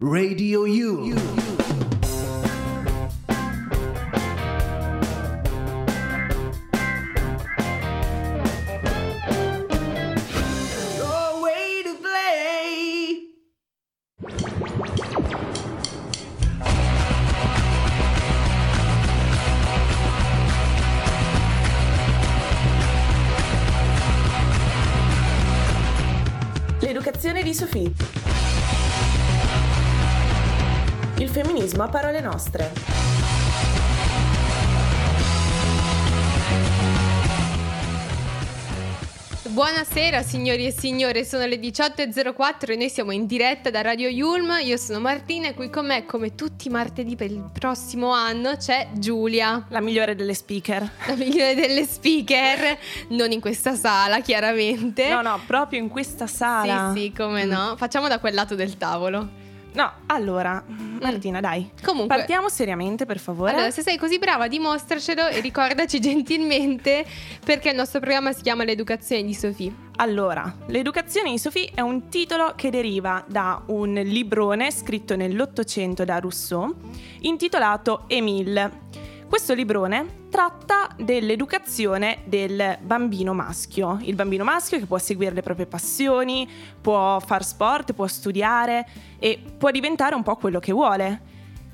Radio U. Your parole nostre. Buonasera signori e signore, sono le 18.04 e noi siamo in diretta da Radio Yulm. Io sono Martina e qui con me, come tutti i martedì per il prossimo anno, c'è Giulia, La migliore delle speaker. la migliore delle speaker, non in questa sala chiaramente. No, no, proprio in questa sala. Sì, sì, come no. Facciamo da quel lato del tavolo. No, allora, Martina, dai. Comunque, Partiamo seriamente, per favore. Allora, se sei così brava, dimostracelo e ricordaci gentilmente perché il nostro programma si chiama L'educazione di Sofì. Allora, L'educazione di Sophie è un titolo che deriva da un librone scritto nell'Ottocento da Rousseau intitolato Émile. Questo librone tratta dell'educazione del bambino maschio, il bambino maschio che può seguire le proprie passioni, può far sport, può studiare e può diventare un po' quello che vuole.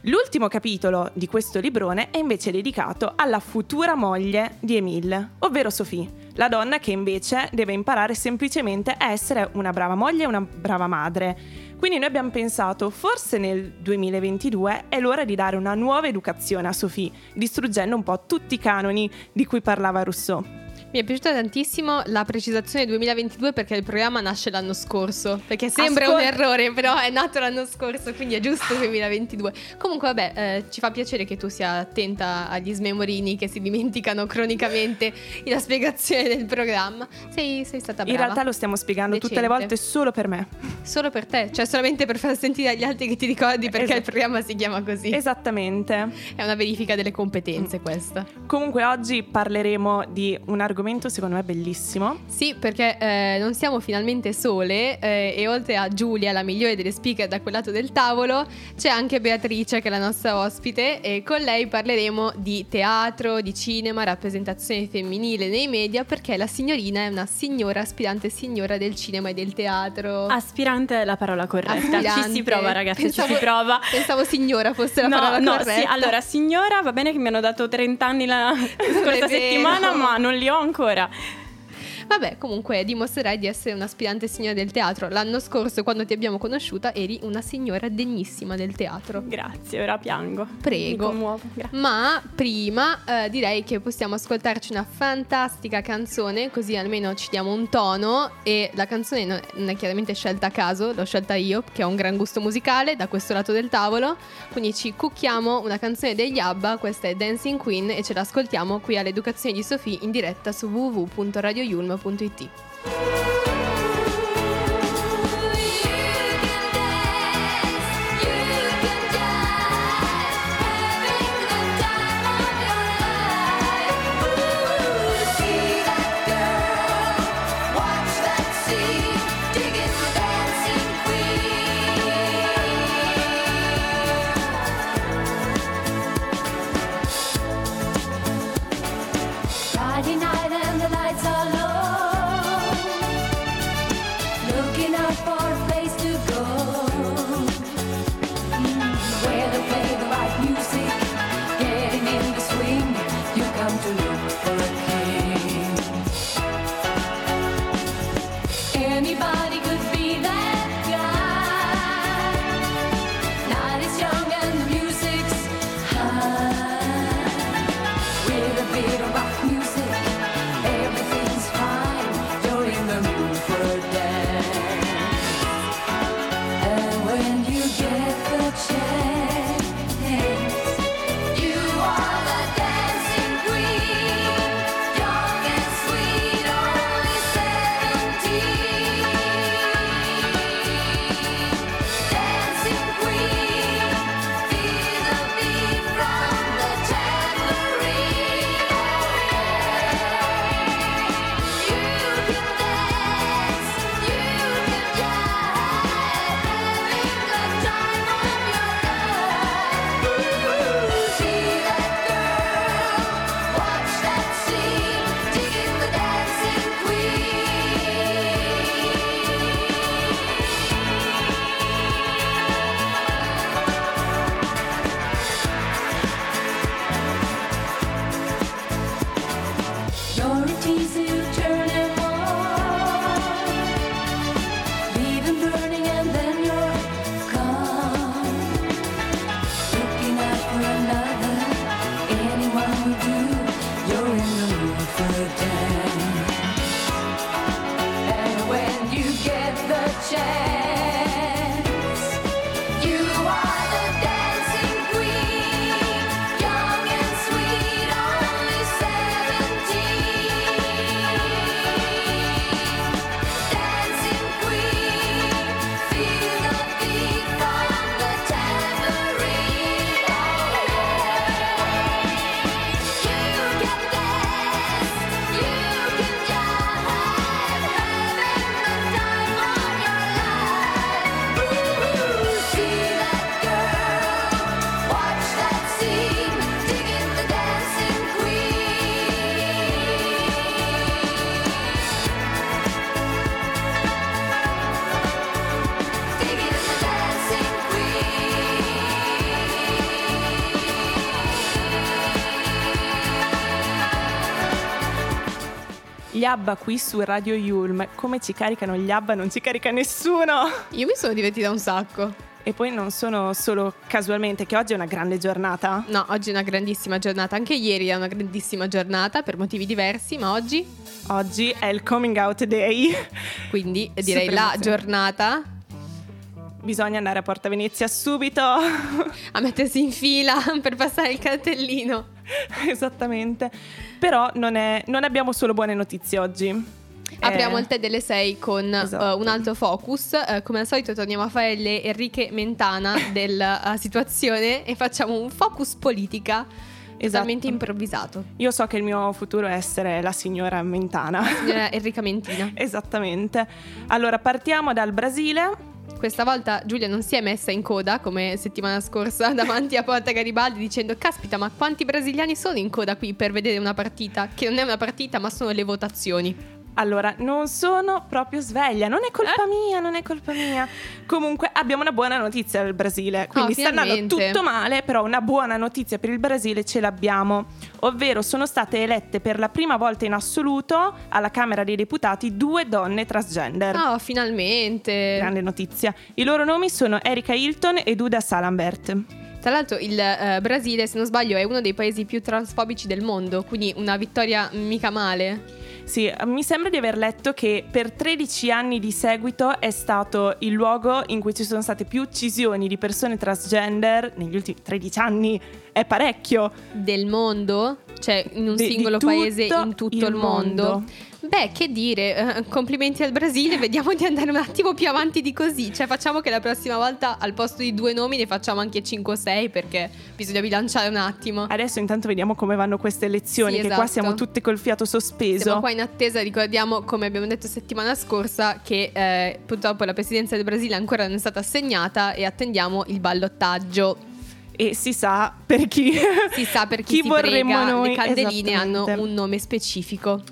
L'ultimo capitolo di questo librone è invece dedicato alla futura moglie di Emile, ovvero Sophie, la donna che invece deve imparare semplicemente a essere una brava moglie e una brava madre. Quindi noi abbiamo pensato, forse nel 2022 è l'ora di dare una nuova educazione a Sophie, distruggendo un po' tutti i canoni di cui parlava Rousseau. Mi è piaciuta tantissimo la precisazione 2022 perché il programma nasce l'anno scorso. Perché sembra Ascol- un errore, però è nato l'anno scorso, quindi è giusto 2022. Comunque, vabbè, eh, ci fa piacere che tu sia attenta agli smemorini che si dimenticano cronicamente la spiegazione del programma. Sei, sei stata brava. In realtà lo stiamo spiegando tutte le Decente. volte solo per me. Solo per te, cioè solamente per far sentire agli altri che ti ricordi perché Esatto. il programma si chiama così. Esattamente. È una verifica delle competenze questa. Comunque oggi parleremo di un argomento secondo me bellissimo. Sì, perché eh, non siamo finalmente sole eh, e oltre a Giulia, la migliore delle speaker da quel lato del tavolo, c'è anche Beatrice che è la nostra ospite e con lei parleremo di teatro, di cinema, rappresentazione femminile nei media perché la signorina è una signora aspirante signora del cinema e del teatro. Aspirante è la parola corretta. Aspirante. Ci si prova, ragazzi, Pensavo- ci si prova. Pensavo signora fosse la no, parola no, corretta. sì, allora signora, va bene che mi hanno dato 30 anni la scorsa settimana, ma non li ho ancora. Vabbè, comunque dimostrerai di essere un'aspirante signora del teatro. L'anno scorso, quando ti abbiamo conosciuta, eri una signora degnissima del teatro. Grazie, ora piango. Prego. Commuovo. Ma prima eh, direi che possiamo ascoltarci una fantastica canzone, così almeno ci diamo un tono. E la canzone non è chiaramente scelta a caso, l'ho scelta io, che ho un gran gusto musicale da questo lato del tavolo. Quindi ci cucchiamo una canzone degli ABBA, questa è Dancing Queen, e ce l'ascoltiamo qui all'Educazione di Sofì in diretta su www.radioyulm.it. radioantenna.it. ABBA qui su Radio Yulm, come ci caricano gli ABBA non ci carica nessuno. Io mi sono divertita un sacco. E poi non sono solo casualmente che oggi è una grande giornata. No, oggi è una grandissima giornata. Anche ieri è una grandissima giornata per motivi diversi, ma oggi, Oggi è il coming out day. quindi direi la giornata Bisogna andare a Porta Venezia subito. a mettersi in fila per passare il cartellino. Esattamente. Però non, è- non abbiamo solo buone notizie oggi. Apriamo Eh, il tè delle 6 con Esatto. eh, un altro focus. Eh, come al solito torniamo a fare le Enriche Mentana della eh, situazione e facciamo un focus politica Esatto. improvvisato. Io so che il mio futuro è essere la signora Mentana. Signora Enrica Mentina. Esattamente. Allora, partiamo dal Brasile. Questa volta Giulia non si è messa in coda come settimana scorsa davanti a Porta Garibaldi dicendo caspita ma quanti brasiliani sono in coda qui per vedere una partita che non è una partita ma sono le votazioni. Allora, non sono proprio sveglia, non è colpa Eh? mia, non è colpa mia. Comunque abbiamo una buona notizia del Brasile, quindi Oh, sta andando tutto male, però una buona notizia per il Brasile ce l'abbiamo, ovvero sono state elette per la prima volta in assoluto alla Camera dei Deputati due donne transgender. Oh finalmente. Grande notizia. I loro nomi sono Erika Hilton e Duda Salambert. Tra l'altro il eh, Brasile se non sbaglio è uno dei paesi più transfobici del mondo quindi una vittoria mica male. Sì, mi sembra di aver letto che per 13 anni di seguito è stato il luogo in cui ci sono state più uccisioni di persone transgender negli ultimi 13 anni. È parecchio. Del mondo, cioè in un Di- di singolo tutto paese in tutto il, il mondo. mondo. Beh, che dire, eh, complimenti al Brasile, vediamo di andare un attimo più avanti di così. Cioè, facciamo che la prossima volta al posto di due nomi ne facciamo anche 5 o 6 perché bisogna bilanciare un attimo. Adesso intanto vediamo come vanno queste elezioni, Sì, che qua esatto. siamo tutte col fiato sospeso. Siamo qua in attesa, ricordiamo come abbiamo detto settimana scorsa che eh, purtroppo la presidenza del Brasile ancora non è stata assegnata e attendiamo il ballottaggio. E si sa per chi, Si sa per chi, si vorremmo prega, noi. le candeline hanno un nome specifico.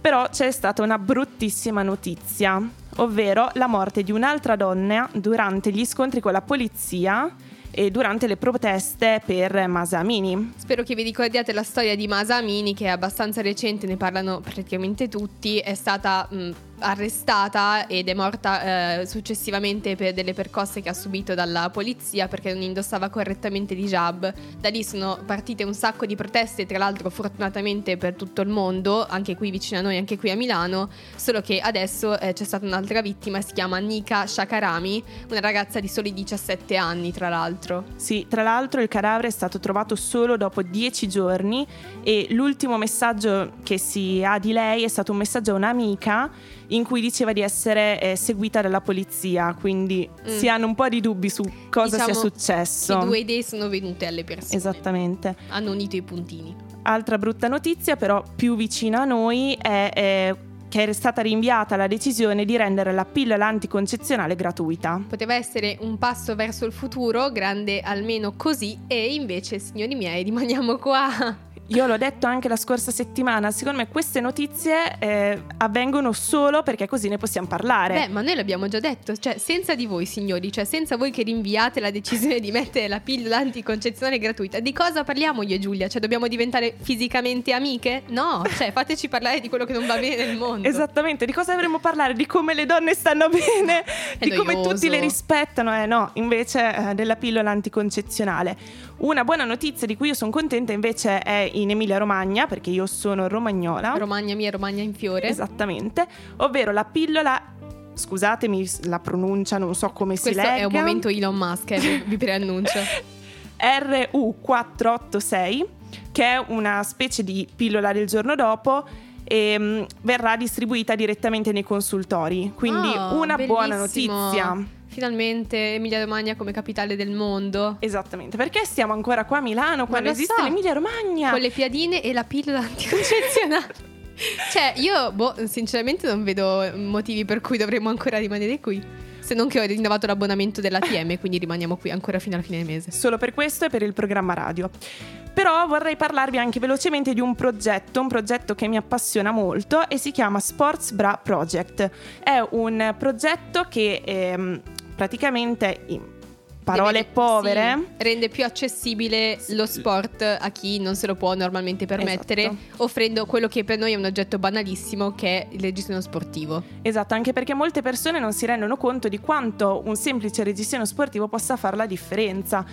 Però c'è stata una bruttissima notizia, ovvero la morte di un'altra donna durante gli scontri con la polizia e durante le proteste per Masamini. Spero che vi ricordiate la storia di Masa Amini che è abbastanza recente, ne parlano praticamente tutti, è stata mh, arrestata ed è morta eh, successivamente per delle percosse che ha subito dalla polizia perché non indossava correttamente l'hijab. Da lì sono partite un sacco di proteste, tra l'altro fortunatamente per tutto il mondo, anche qui vicino a noi, anche qui a Milano, solo che adesso eh, c'è stata un'altra vittima, si chiama Nika Shakarami, una ragazza di soli 17 anni tra l'altro. Sì, tra l'altro il cadavere è stato trovato solo dopo dieci giorni e l'ultimo messaggio che si ha di lei è stato un messaggio a un'amica in cui diceva di essere eh, seguita dalla polizia, quindi Mm. si hanno un po' di dubbi su cosa Diciamo sia successo. Che due idee sono venute alle persone. Esattamente. Hanno unito i puntini. Altra brutta notizia, però più vicina a noi, è eh, che è stata rinviata la decisione di rendere la pillola anticoncezionale gratuita. Poteva essere un passo verso il futuro, grande almeno così, e invece, signori miei, rimaniamo qua. Io l'ho detto anche la scorsa settimana, secondo me queste notizie eh, avvengono solo perché così ne possiamo parlare. Beh, ma noi l'abbiamo già detto, cioè senza di voi, signori, cioè senza voi che rinviate la decisione di mettere la pillola anticoncezionale gratuita, di cosa parliamo io e Giulia? Cioè dobbiamo diventare fisicamente amiche? No, cioè fateci parlare di quello che non va bene nel mondo. Esattamente, di cosa dovremmo parlare? Di come le donne stanno bene, di come noioso. tutti le rispettano, eh no, invece eh, della pillola anticoncezionale. Una buona notizia di cui io sono contenta invece è in Emilia Romagna, perché io sono romagnola. Romagna mia, Romagna in fiore. Esattamente, ovvero la pillola, scusatemi la pronuncia, non so come Questo si legga. è un momento Elon Musk, eh, vi- preannuncio. RU486, che è una specie di pillola del giorno dopo e mm, verrà distribuita direttamente nei consultori. Quindi Ah, una buona bellissimo. notizia. Finalmente Emilia Romagna come capitale del mondo. Esattamente, perché stiamo ancora qua a Milano quando esiste so. l'Emilia Romagna? Con le piadine e la pillola anticoncezionale. cioè, io, boh, sinceramente non vedo motivi per cui dovremmo ancora rimanere qui. Se non che ho rinnovato l'abbonamento dell'ATM, quindi rimaniamo qui ancora fino alla fine del mese. Solo per questo e per il programma radio. Però vorrei parlarvi anche velocemente di un progetto, un progetto che mi appassiona molto e si chiama Sports Bra Project. È un progetto che ehm, praticamente parole Deve- povere. sì, rende più accessibile lo sport a chi non se lo può normalmente permettere, Esatto. offrendo quello che per noi è un oggetto banalissimo che è il registro sportivo. Esatto, anche perché molte persone non si rendono conto di quanto un semplice registrino sportivo possa fare la differenza.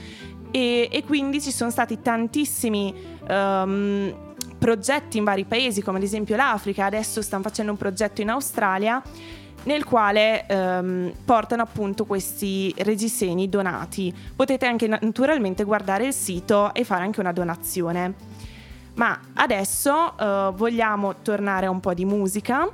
E, e quindi ci sono stati tantissimi ehm, progetti in vari paesi, come ad esempio l'Africa, adesso stanno facendo un progetto in Australia nel quale ehm, portano appunto questi reggiseni donati. Potete anche na- naturalmente guardare il sito e fare anche una donazione. Ma adesso eh, vogliamo tornare a un po' di musica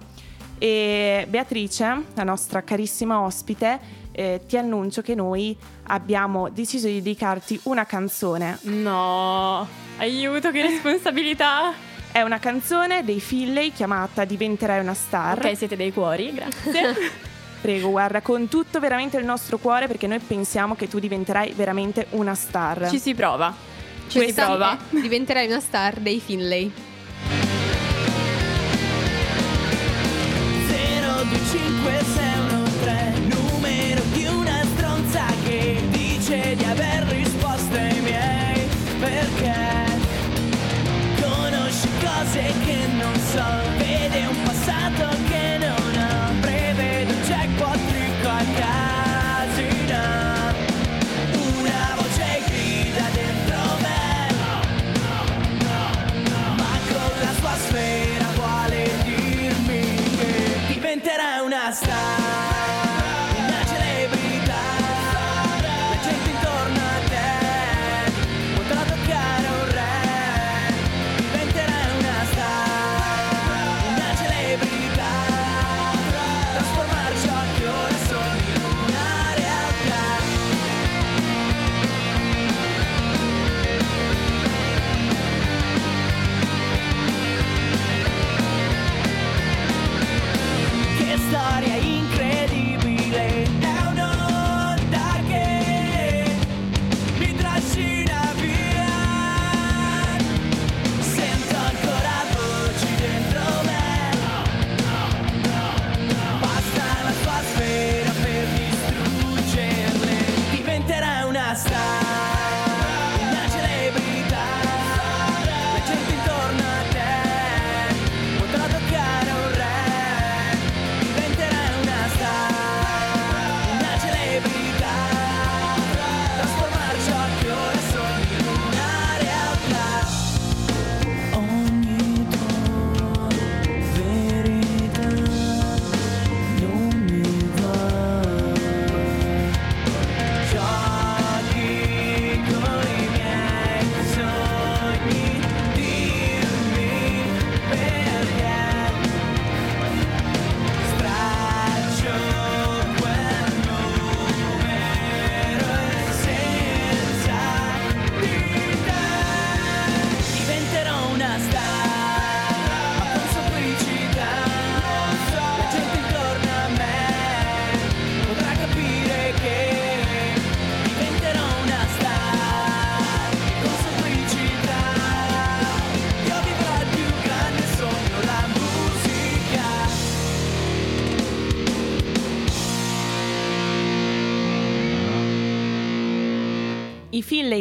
e Beatrice, la nostra carissima ospite, eh, ti annuncio che noi abbiamo deciso di dedicarti una canzone. No, aiuto, che responsabilità. È una canzone dei Finlay chiamata Diventerai una star. Ok, siete dei cuori, grazie. Prego, guarda, con tutto veramente il nostro cuore perché noi pensiamo che tu diventerai veramente una star. Ci si prova. Ci si Questa prova. è- diventerai una star dei Finlay. 02563 numero di una stronza che dice di aver risposto ai miei perché cose che non so. Vede un passato che non ho. Prevede un jackpot ricco a casino una voce grida dentro me. Ma con la sua sfera vuole dirmi che diventerai una star,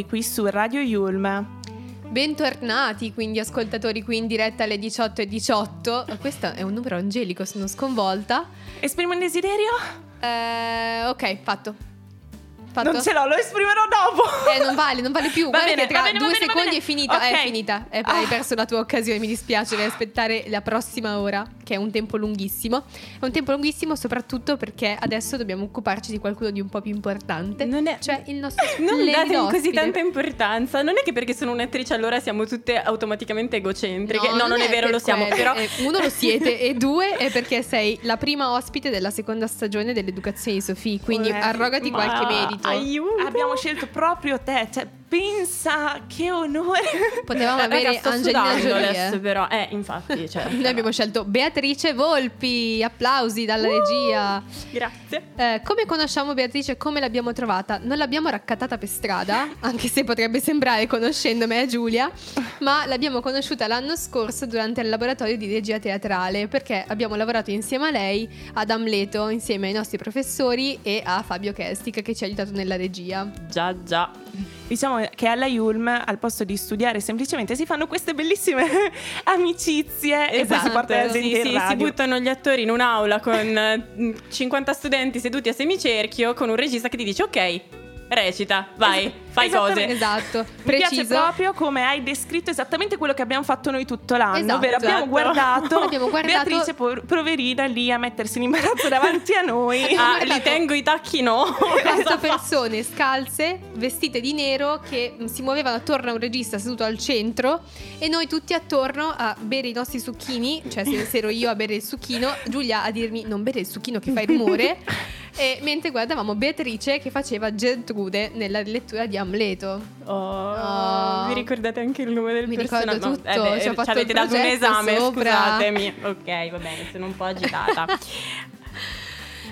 I Finlay qui su Radio Yulm. Bentornati quindi ascoltatori qui in diretta alle 18.18. Questo è un numero angelico, sono sconvolta. Esprimo un desiderio? Eh, ok, fatto. Fatto? Non ce l'ho, lo esprimerò dopo. Eh, non vale, non vale più. Va Guarda bene, che tra va bene, va due bene, va secondi bene. è finita. Ok. È finita. Eh, Ah. Hai perso la tua occasione. Mi dispiace. Devi aspettare la prossima ora, che è un tempo lunghissimo. È un tempo lunghissimo, soprattutto perché adesso dobbiamo occuparci di qualcuno di un po' più importante. Non è- Cioè il nostro Non date così tanta importanza. Non è che perché sono un'attrice allora siamo tutte automaticamente egocentriche. No, non, è vero, per lo siamo. quello. Però Eh, uno lo siete e due è perché sei la prima ospite della seconda stagione dell'educazione di Sofì. Quindi Eh, arrogati ma- qualche merito. Aiuto. Abbiamo scelto proprio te, cioè pensa che onore. Potevamo Raga, avere sto Angelina Jolie. adesso eh. però. Eh, infatti, cioè, Noi abbiamo scelto Beatrice Volpi. Applausi dalla Uh! regia. Grazie. Eh, come conosciamo Beatrice? Come l'abbiamo trovata? Non l'abbiamo raccattata per strada, anche se potrebbe sembrare conoscendo me e Giulia, ma l'abbiamo conosciuta l'anno scorso durante il laboratorio di regia teatrale, perché abbiamo lavorato insieme a lei ad Amleto, insieme ai nostri professori e a Fabio Kestic che ci ha aiutato nella regia. Già, già. Diciamo che alla Yulm, al posto di studiare semplicemente, si fanno queste bellissime amicizie e poi si porta la Esatto, sì, sì, si buttano gli attori in un'aula con eh, 50 studenti seduti a semicerchio con un regista che ti dice ok, recita, vai, Es- fai cose. Esatto, Mi piace preciso. proprio come hai descritto esattamente quello che abbiamo fatto noi tutto l'anno, Esatto. ovvero abbiamo Esatto. guardato, Abbiamo guardato- Beatrice poverina lì a mettersi in imbarazzo davanti a noi. Ah, guardato- li tengo i tacchi no. Quattro persone scalze, vestite di nero, che si muovevano attorno a un regista seduto al centro e noi tutti attorno a bere i nostri succhini, cioè se, ero io a bere il succhino, Giulia a dirmi non bere il succhino che fa il rumore, e mentre guardavamo Beatrice che faceva Gertrude nella lettura di Amleto. Oh, Oh. Vi ricordate anche il nome del Mi personaggio? ricordo tutto, No, eh beh, ci fatto avete dato un esame, sopra. scusatemi. Ok, va bene, sono un po' agitata.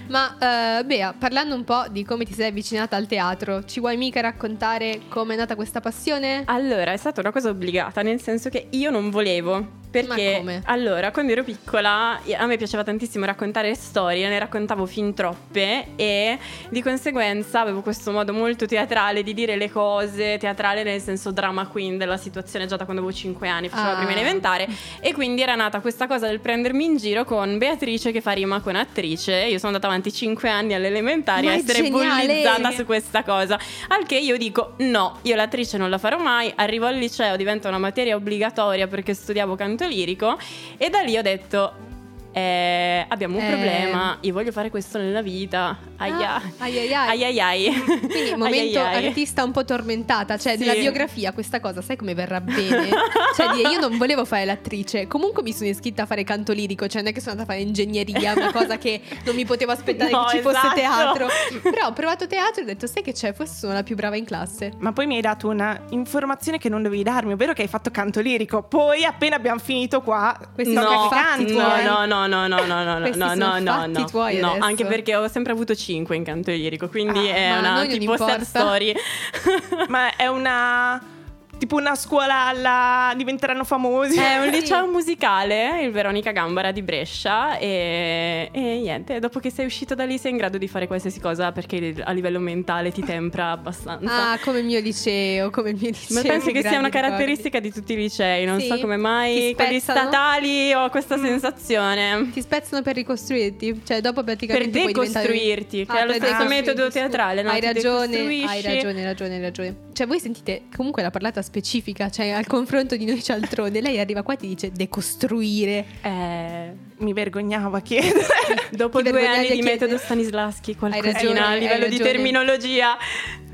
Ma eh, Bea, parlando un po' di come ti sei avvicinata al teatro, ci vuoi mica raccontare come è nata questa passione? Allora, è stata una cosa obbligata, nel senso che io non volevo. Perché allora, quando ero piccola, a me piaceva tantissimo raccontare storie, ne raccontavo fin troppe e di conseguenza avevo questo modo molto teatrale di dire le cose, teatrale nel senso drama queen della situazione già da quando avevo 5 anni, facevo Ah. la prima elementare e quindi era nata questa cosa del prendermi in giro con Beatrice che fa rima con attrice. Io sono andata avanti 5 anni alle elementari Ma a essere geniale! bullizzata su questa cosa. Al che io dico no, io l'attrice non la farò mai, arrivo al liceo, diventa una materia obbligatoria perché studiavo canto lirico e da lì ho detto eh, abbiamo un Eh. problema, io voglio fare questo nella vita. Aia. Ah, ai ai ai. Ai ai ai. Quindi momento Ai artista un po' tormentata, cioè Sì. nella biografia questa cosa sai come verrà bene? cioè dire io non volevo fare l'attrice, comunque mi sono iscritta a fare canto lirico, cioè non è che sono andata a fare ingegneria, una cosa che non mi potevo aspettare No, che ci fosse esatto. teatro. Però ho provato teatro e ho detto sai che c'è, forse sono la più brava in classe. Ma poi mi hai dato una informazione che non dovevi darmi, ovvero che hai fatto canto lirico. Poi, appena abbiamo finito qua, Questi tocca sono che fatti canti, tuoi. eh. No, no, no, no, no, no, no, no, no, no, no, tuoi no, adesso. anche perché ho sempre avuto 5 in canto lirico, quindi Ah, è una tipo sad story. Ma è una. Tipo una scuola alla. diventeranno famosi. È un liceo musicale, il Veronica Gambara di Brescia e, e niente, dopo che sei uscito da lì sei in grado di fare qualsiasi cosa perché a livello mentale ti tempra abbastanza. Ah, come il mio liceo, come il mio liceo. Ma penso che sia una grandi ricordi. caratteristica di tutti i licei, non Sì? so come mai quelli statali ho questa Mm. sensazione. Ti spezzano per ricostruirti, cioè dopo Per praticamente diventare- decostruirti, che Ah, è lo per stesso metodo teatrale, no? Hai ragione, hai ragione, hai ragione, hai ragione. Cioè voi sentite comunque la parlata specifica, cioè al confronto di noi cialtrone, lei arriva qua e ti dice decostruire. Eh, Mi vergognavo a chiedere. dopo Ti due anni di chiedere? metodo Stanislaschi, qualcosina ragione, a livello di terminologia.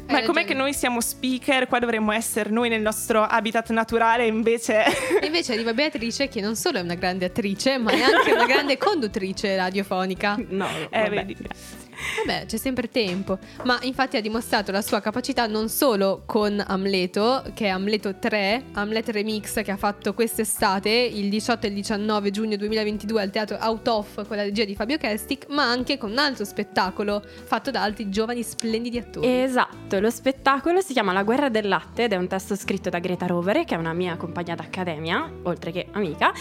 Ma Hai com'è ragione. che noi siamo speaker? Qua dovremmo essere noi nel nostro habitat naturale, invece. E invece arriva Beatrice che non solo è una grande attrice, ma è anche una grande conduttrice radiofonica. No, Eh, vabbè. vedi. Vabbè, c'è sempre tempo. Ma infatti ha dimostrato la sua capacità non solo con Amleto, che è Amleto 3, Hamlet Remix che ha fatto quest'estate, il 18 e il 19 giugno 2022 al teatro Out Of con la regia di Fabio Kestic, ma anche con un altro spettacolo fatto da altri giovani splendidi attori. Esatto, lo spettacolo si chiama La guerra del latte ed è un testo scritto da Greta Rovere, che è una mia compagna d'accademia, oltre che amica,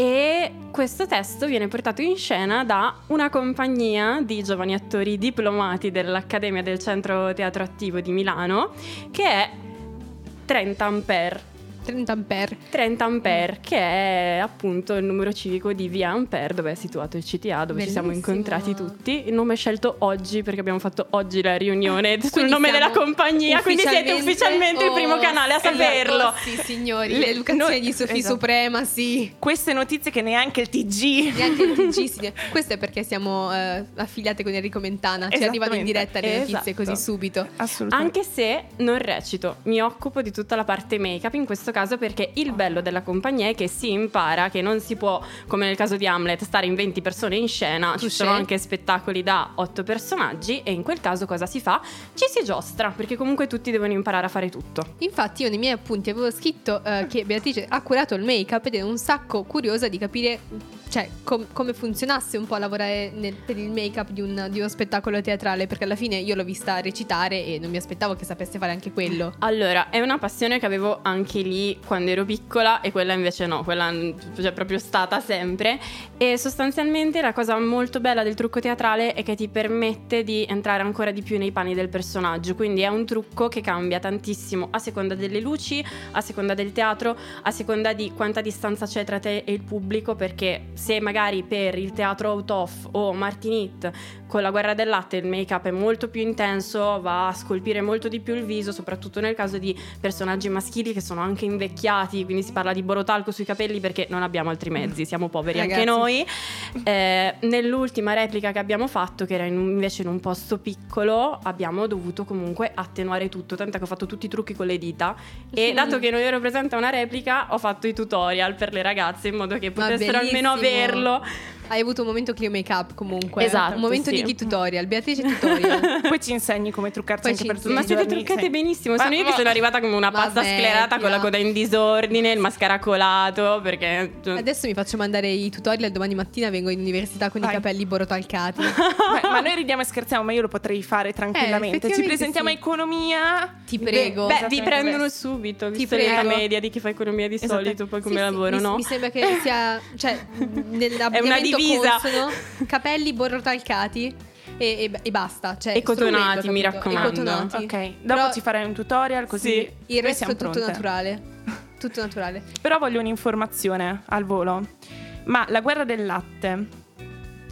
e questo testo viene portato in scena da una compagnia di giovani attori diplomati dell'Accademia del Centro Teatro Attivo di Milano, che è 30 Ampere. 30 ampere. 30 Ampere, che è appunto il numero civico di Via Ampere, dove è situato il CTA, dove ci siamo Bellissimo. incontrati tutti. Il nome è scelto oggi perché abbiamo fatto oggi la riunione sul Quindi nome della compagnia, quindi siete ufficialmente il primo Oh, canale a sì, saperlo. oh, sì, signori, Le- l'educazione noi- di Sofì esatto. Suprema, sì. Queste notizie che neanche il TG. Neanche il TG si- Questo è perché siamo eh, affiliate con Enrico Mentana. Ci arrivano in diretta le notizie Esatto. così subito. Assolutamente. Anche se non recito, mi occupo di tutta la parte make-up, in questo caso caso perché il bello della compagnia è che si impara che non si può, come nel caso di Hamlet, stare in 20 persone in scena, ci sono anche spettacoli da 8 personaggi e in quel caso cosa si fa? Ci si giostra, perché comunque tutti devono imparare a fare tutto. Infatti io nei miei appunti avevo scritto eh, che Beatrice ha curato il make-up ed ero un sacco curiosa di capire cioè, com- come funzionasse un po' lavorare nel- per il make-up di, un- di uno spettacolo teatrale, perché alla fine io l'ho vista recitare e non mi aspettavo che sapesse fare anche quello. Allora, è una passione che avevo anche lì quando ero piccola e quella invece no, quella è proprio stata sempre. E sostanzialmente la cosa molto bella del trucco teatrale è che ti permette di entrare ancora di più nei panni del personaggio, quindi è un trucco che cambia tantissimo a seconda delle luci, a seconda del teatro, a seconda di quanta distanza c'è tra te e il pubblico, perché se magari per il teatro out of o Martinit con la guerra del latte il make-up è molto più intenso, va a scolpire molto di più il viso, soprattutto nel caso di personaggi maschili che sono anche invecchiati, quindi si parla di borotalco sui capelli perché non abbiamo altri mezzi, siamo poveri anche Ragazzi. noi. Eh, nell'ultima replica che abbiamo fatto, che era in un- invece in un posto piccolo, abbiamo dovuto comunque attenuare tutto, tant'è che ho fatto tutti i trucchi con le dita e dato che non ero presente a una replica ho fatto i tutorial per le ragazze in modo che potessero almeno averlo. Hai avuto un momento Clio Make-up comunque. Esatto, Un momento sì. di key tutorial. Beatrice tutorial. Poi ci insegni come truccarsi Poi anche ci per tutti Ma siete truccate sì. benissimo. Ma- Sono io che sono arrivata come una pazza sclerata con la coda in disordine, il mascara colato. Perché. Adesso mi faccio mandare i tutorial domani mattina vengo in università con Vai. i capelli borotalcati. ma, ma noi ridiamo e scherziamo, ma io lo potrei fare tranquillamente. Ci effettivamente presentiamo sì. a economia. Ti prego. Beh, vi prendono subito, Ti prego. media di chi fa economia di Esatto. solito, poi come Sì, sì, lavoro, mi, no? mi sembra che sia, cioè, nell'abbigliamento divisa. consono, capelli borrotalcati e, e- e basta. Cioè, E cotonati, mi raccomando. E cotonati. Ok, dopo Però- ci farai un tutorial così Sì, il resto è tutto pronte. naturale. Tutto naturale. Però voglio un'informazione al volo. Ma la guerra del latte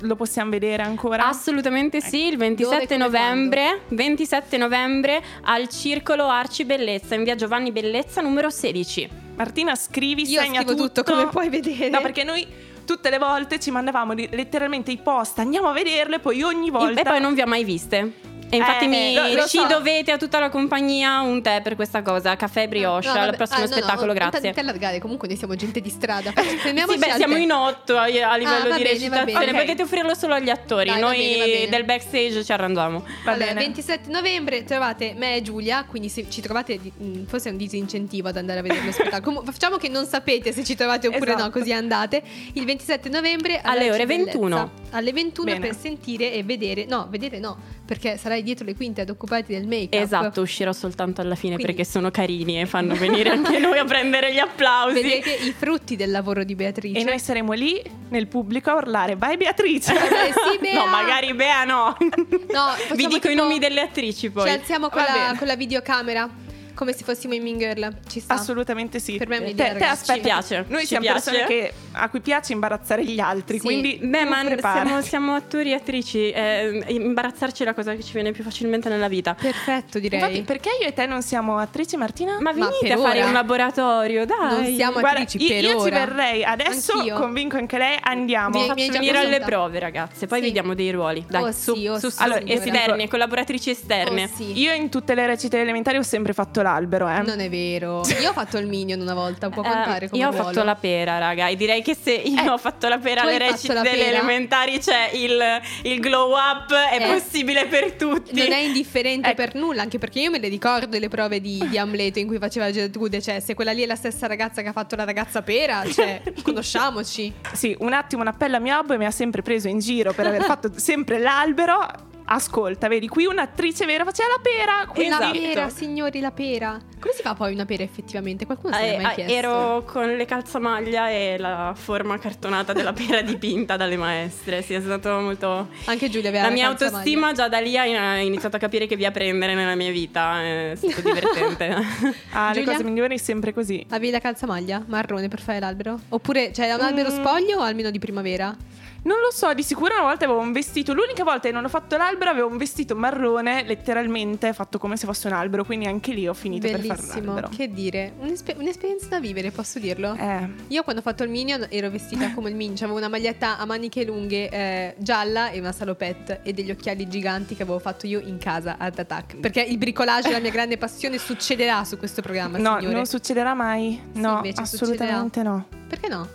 lo possiamo vedere ancora? Assolutamente sì, il Dove, 27 come, novembre, 27 novembre al Circolo Arci Bellezza in via Giovanni Bellezza numero 16. Martina, scrivi, Io segna scrivo tutto, come puoi vedere. No, perché noi tutte le volte ci mandavamo letteralmente i post, andiamo a vederle, e poi ogni volta... E poi non vi ho mai viste. E infatti Eh, mi, lo ci so. dovete a tutta la compagnia un tè per questa cosa, caffè brioche No, al vabbè. prossimo Ah, no, no, spettacolo, grazie. tanto allargare, comunque noi siamo gente di strada. Sì, beh, al siamo tè. in otto a, a livello va di bene, va recitazione. bene. Ok. Potete offrirlo solo agli attori. Dai, va Noi bene, va bene. del backstage ci arrangiamo. Va allora, bene. 27 novembre trovate me e Giulia, quindi se ci trovate mh, forse è un disincentivo ad andare a vedere lo spettacolo. Facciamo che non sapete se ci trovate oppure no, Esatto. così andate. Il 27 novembre Alle ore Cibellezza. 21. Alle 21 Bene. per sentire e vedere, no, vedere no, perché sarai dietro le quinte ad occuparti del make-up. Esatto, uscirò soltanto alla fine Quindi- perché sono carini e fanno venire anche noi a prendere gli applausi. Vedete i frutti del lavoro di Beatrice. E noi saremo lì nel pubblico a urlare, vai Beatrice! Eh, sì, Bea! No, magari Bea no. No, Vi dico i tipo- nomi delle attrici poi. Ci alziamo con la, con la videocamera. Come se fossimo in Mean Girl. Ci sta. Assolutamente sì. Per me è un'idea, te, te Ci piace, Noi ci siamo piace. persone che- a cui piace imbarazzare gli altri, Sì. quindi Beh, ma siamo, siamo attori e attrici. eh, imbarazzarci è la cosa che ci viene più facilmente nella vita. Perfetto, direi. Infatti, perché io e te non siamo attrici, Martina? Ma Ma venite per a fare ora. un laboratorio, dai. Non siamo Guarda, attrici io, per io ci ora. verrei adesso, Anch'io. convinco anche lei, andiamo. Già venire alle prove, ragazze. Poi Sì. vediamo dei ruoli. Dai, Oh, su, sì, oh, su, sì. Allora, esterne, collaboratrici esterne. Oh, sì. Io in tutte le recite elementari ho sempre fatto l'albero, eh. Non è vero. Io ho fatto il minion una volta, può Eh, contare come io ho ruolo. fatto la pera, raga, e direi che se io Eh, ho fatto la pera alle recite delle pera? elementari, c'è il, il glow up, è Eh. possibile per tutti. Non è indifferente Ecco. per nulla, anche perché io me le ricordo le prove di, di Amleto in cui faceva Gertrude, cioè se quella lì è la stessa ragazza che ha fatto la ragazza pera, cioè conosciamoci. Sì, un attimo un appello a mio abbo e mi ha sempre preso in giro per aver fatto sempre l'albero. Ascolta, vedi, qui un'attrice vera faceva la pera. Quindi... La Esatto. pera, signori, la pera. Come si fa poi una pera effettivamente? Qualcuno se Eh, l'ha mai eh, chiesto? ero con le calzamaglia e la forma cartonata della pera dipinta dalle maestre. Sì, è stato molto. Anche Giulia aveva La la mia calzamaglia. autostima già da lì ha iniziato a capire che via prendere nella mia vita. È stato divertente. Ah, le Giulia? cose migliori sempre così. Avevi la calzamaglia marrone per fare l'albero? Oppure, cioè, è un albero Mm. spoglio o almeno di primavera? Non lo so, di sicuro una volta avevo un vestito. L'unica volta che non ho fatto l'albero avevo un vestito marrone, letteralmente fatto come se fosse un albero. Quindi anche lì ho finito per fare Bellissimo, l'albero. che dire, Un'espe- un'esperienza da vivere, posso dirlo? Eh, Io quando ho fatto il Minion ero vestita come il Minion, avevo una maglietta a maniche lunghe eh, gialla e una salopette e degli occhiali giganti che avevo fatto io in casa ad Attack. Perché il bricolage è la mia grande passione, succederà su questo programma, no, signore. non succederà mai. Sì, no, assolutamente no. Perché no?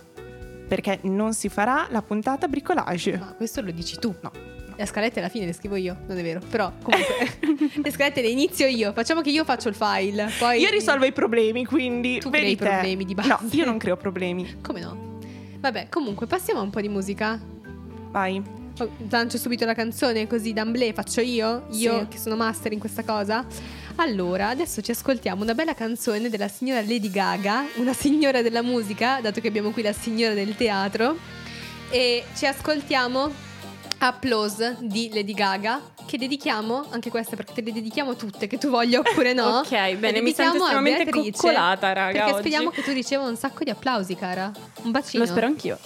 Perché non si farà la puntata bricolage. Ma questo lo dici tu. No. Le scalette alla fine le scrivo io, non è vero. Però comunque le scalette le inizio io. Facciamo che io faccio il file. Poi Io risolvo i problemi, quindi Tu crei te. problemi di base. No, io non creo problemi. Come no? Vabbè, comunque passiamo a un po' di musica. Vai. Oh, Lancio subito la canzone così d'amblè faccio io, io Sì. che sono master in questa cosa. Allora, adesso ci ascoltiamo una bella canzone della signora Lady Gaga, una signora della musica, dato che abbiamo qui la signora del teatro. E ci ascoltiamo Applause di Lady Gaga, che dedichiamo, anche questa perché te le dedichiamo tutte, che tu voglia oppure no. Ok, bene, mi sento estremamente coccolata, raga, Perché oggi. speriamo che tu riceva un sacco di applausi, cara. Un bacino. Lo spero anch'io.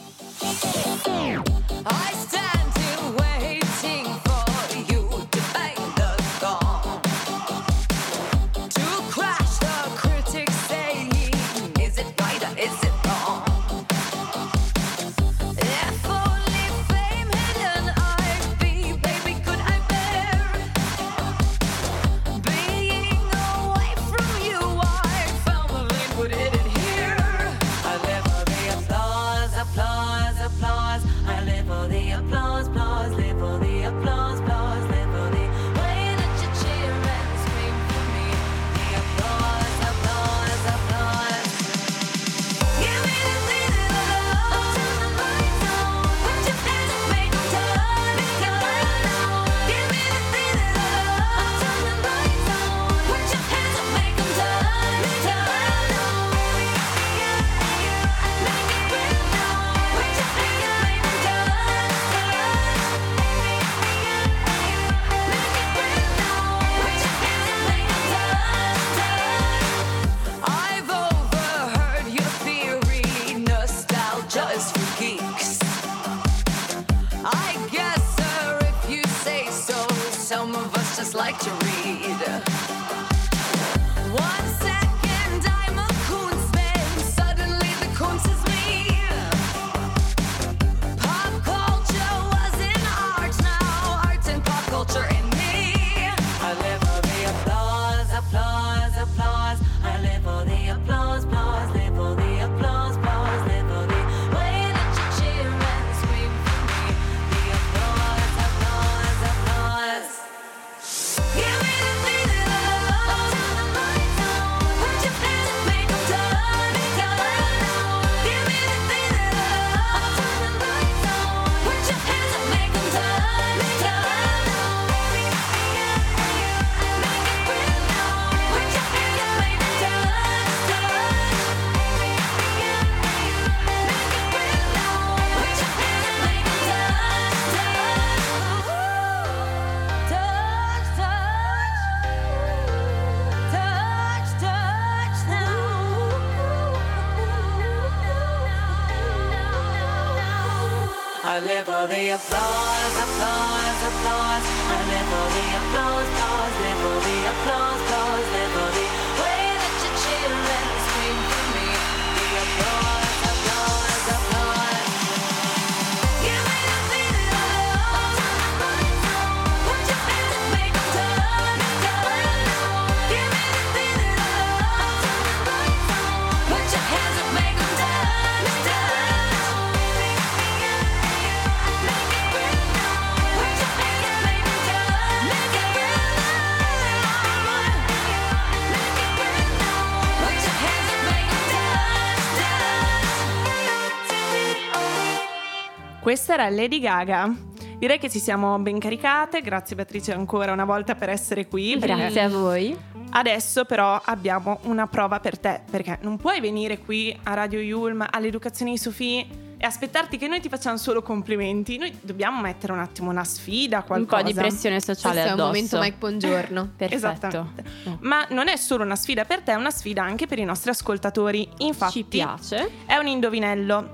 Questa era Lady Gaga. Direi che ci siamo ben caricate. Grazie Beatrice ancora una volta per essere qui. Grazie a voi. Adesso però abbiamo una prova per te, perché non puoi venire qui a Radio Yulm, all'educazione di Sofì e aspettarti che noi ti facciamo solo complimenti. Noi dobbiamo mettere un attimo una sfida, Un qualcosa. po' di pressione sociale Questo è un addosso. momento Mike Buongiorno. Perfetto. Esattamente. Ma non è solo una sfida per te, è una sfida anche per i nostri ascoltatori. Infatti, Ci piace. è un indovinello.